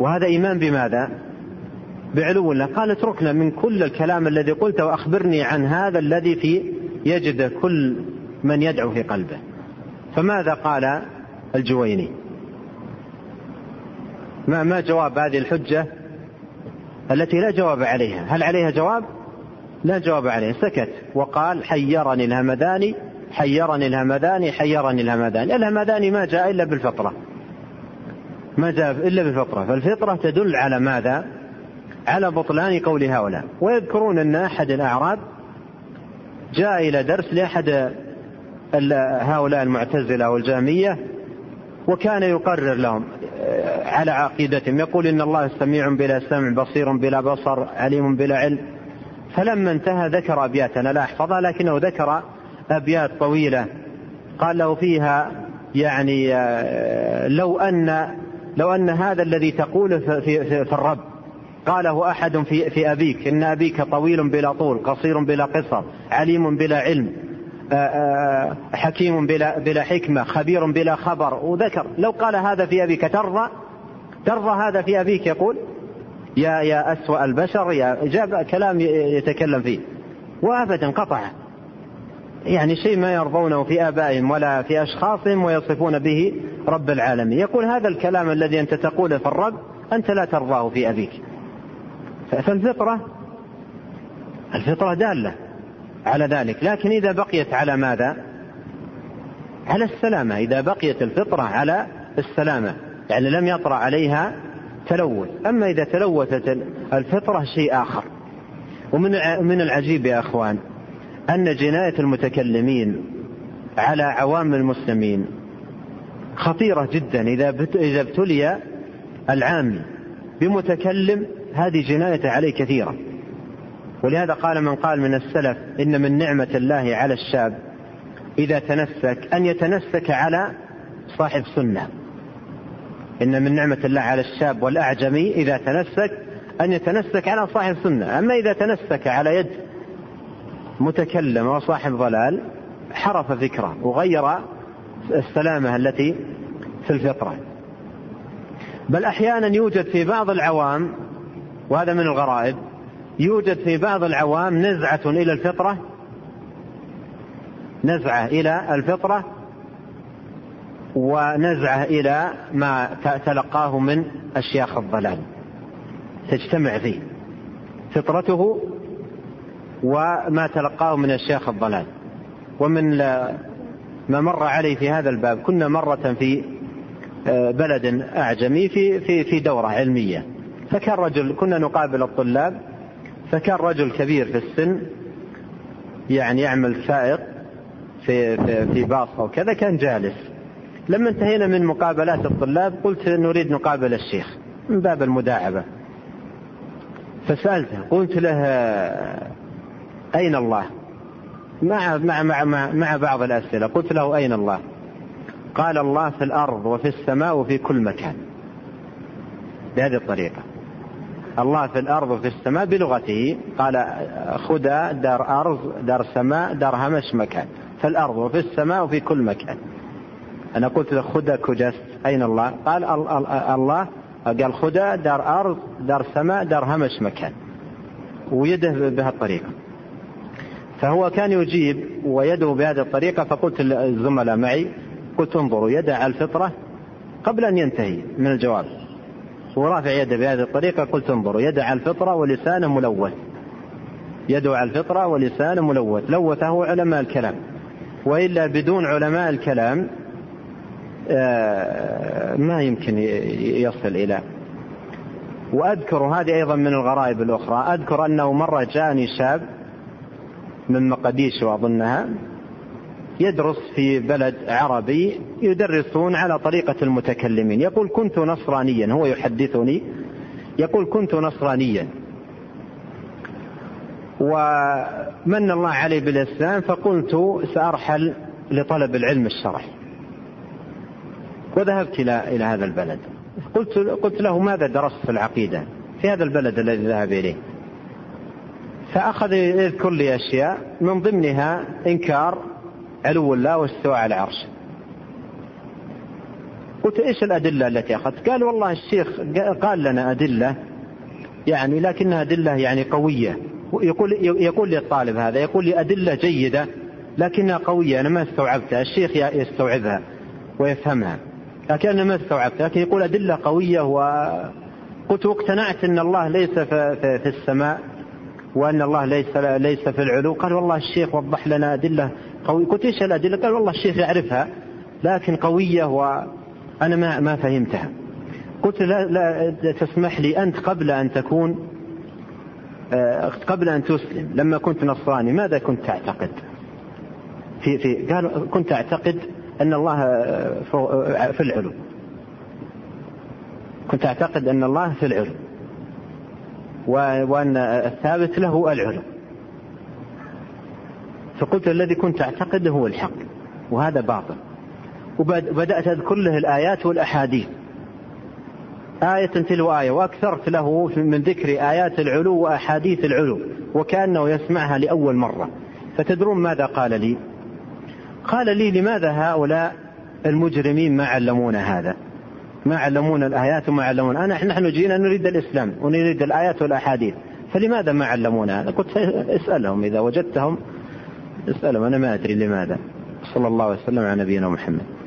وهذا إيمان بماذا؟ بعلو الله. قال اتركنا من كل الكلام الذي قلته وأخبرني عن هذا الذي في يجد كل من يدعو في قلبه. فماذا قال الجويني؟ ما ما جواب هذه الحجة التي لا جواب عليها. هل عليها جواب؟ لا جواب عليه. سكت وقال حيرني الهمداني حيرني الهمداني حيرني الهمداني الهمداني ما جاء إلا بالفطرة. ما جاء إلا بالفطرة. فالفطرة تدل على ماذا؟ على بطلان قول هؤلاء. ويذكرون أن أحد الأعراب جاء إلى درس لأحد هؤلاء المعتزلة والجامية وكان يقرر لهم على عقيدتهم. يقول إن الله سميع بلا سمع بصير بلا بصر عليم بلا علم. فلما انتهى ذكر أبيات أنا لا أحفظها لكنه ذكر أبيات طويلة. قال له فيها يعني آه، لو أن لو أن هذا الذي تقوله في, في, في الرب قاله أحد في, في أبيك إن أبيك طويل بلا طول قصير بلا قصر عليم بلا علم. آه، آه، حكيم بلا, بلا حكمة خبير بلا خبر. وذكر لو قال هذا في أبيك ترضى ترضى هذا في أبيك يقول يا يا أسوأ البشر يا جاب كلام يتكلم فيه. وأبدا قطع يعني شيء ما يرضونه في آبائهم ولا في أشخاصهم ويصفون به رب العالمين. يقول هذا الكلام الذي أنت تقوله في الرب أنت لا ترضاه في أبيك. فالفطرة الفطرة دالة. على ذلك. لكن إذا بقيت على ماذا؟ على السلامة. إذا بقيت الفطرة على السلامة يعني لم يطرأ عليها تلوث. أما إذا تلوثت الفطرة شيء آخر. ومن من العجيب يا أخوان أن جناية المتكلمين على عوام المسلمين خطيرة جدا. إذا إذا ابتلي العامي بمتكلم هذه جناية عليه كثيرة. ولهذا قال من قال من السلف إن من نعمة الله على الشاب إذا تنسك أن يتنسك على صاحب سنة. إن من نعمة الله على الشاب والأعجمي إذا تنسك أن يتنسك على صاحب سنة. أما إذا تنسك على يد متكلم وصاحب ضلال حرف فكره وغير السلامة التي في الفطرة. بل أحيانا يوجد في بعض العوام وهذا من الغرائب يوجد في بعض العوام نزعة إلى الفطرة. نزعة إلى الفطرة ونزعة إلى ما تلقاه من أشياخ الضلال. تجتمع فيه فطرته وما تلقاه من الشيخ الضلال. ومن ما مر علي في هذا الباب كنا مرة في آه، بلد أعجمي في في في دورة علمية. فكان رجل كنا نقابل الطلاب فكان رجل كبير في السن يعني يعمل سائق في في, في باص أو كذا كان جالس. لما انتهينا من مقابلات الطلاب قلت نريد نقابل الشيخ من باب المداعبة. فسألته قلت له أين الله؟ مع مع مع مع, بعض الأسئلة قلت له أين الله؟ قال الله في الأرض وفي السماء وفي كل مكان. بهذه الطريقة. الله في الأرض وفي السماء بلغته قال خدى دار أرض دار سماء دار همش مكان. في الأرض وفي السماء وفي كل مكان. أنا قلت له خدى كجست أين الله؟ قال الله. قال خدى دار أرض دار سماء دار همش مكان. ويده بهالطريقة فهو كان يجيب ويده بهذه الطريقة. فقلت للزملاء معي قلت انظروا يده على الفطرة قبل أن ينتهي من الجواب. ورافع يده بهذه الطريقة قلت انظروا يده على الفطرة ولسانه ملوث. يده على الفطرة ولسانه ملوث. لوثه علماء الكلام. وإلا بدون علماء الكلام آه، ما يمكن يصل إلى. وأذكر هذه أيضا من الغرائب الأخرى. أذكر أنه مرة جاءني شاب من مقديشو أظنها يدرس في بلد عربي يدرسون على طريقة المتكلمين. يقول كنت نصرانيا هو يحدثني يقول كنت نصرانيا. ومن الله علي بالإسلام فقلت سأرحل لطلب العلم الشرعي. وذهبت إلى هذا البلد. قلت قلت له ماذا درست في العقيدة؟ في هذا البلد الذي ذهب إليه. فأخذ يذكر لي أشياء من ضمنها إنكار علو الله واستواء على العرش. قلت إيش الأدلة التي أخذت؟ قال والله الشيخ قال لنا أدلة يعني لكنها أدلة يعني قوية. يقول يقول لي الطالب هذا يقول لي أدلة جيدة لكنها قوية أنا ما استوعبتها. الشيخ يستوعبها ويفهمها لكن أنا ما استوعبتها لكن يقول أدلة قوية وقلت واقتنعت أن الله ليس في السماء وأن الله ليس ليس في العلو. قال والله الشيخ وضح لنا أدلة قويه قلت إيش الادله؟ قال والله الشيخ يعرفها لكن قوية وأنا ما ما فهمتها قلت لا, لا تسمح لي أنت قبل أن تكون آه، قبل أن تسلم لما كنت نصراني ماذا كنت تعتقد؟ في في قال كنت أعتقد أن الله آه، آه، في العلو كنت أعتقد أن الله في العلو وأن الثابت له العلو فقلت الذي كنت أعتقده هو الحق وهذا باطل. وبدأت أذكر له الآيات والأحاديث. آية تلو آية وأكثرت له من ذكر آيات العلو وأحاديث العلو وكأنه يسمعها لأول مرة. فتدرون ماذا قال لي؟ قال لي لماذا هؤلاء المجرمين ما علمونا هذا؟ ما علمونا الآيات وما علمونا أنا نحن جينا نريد الإسلام ونريد الآيات والأحاديث. فلماذا ما علمونا هذا؟ قلت اسألهم إذا وجدتهم. اسألهم أنا ما أدري لماذا. صلى الله وسلم على نبينا محمد.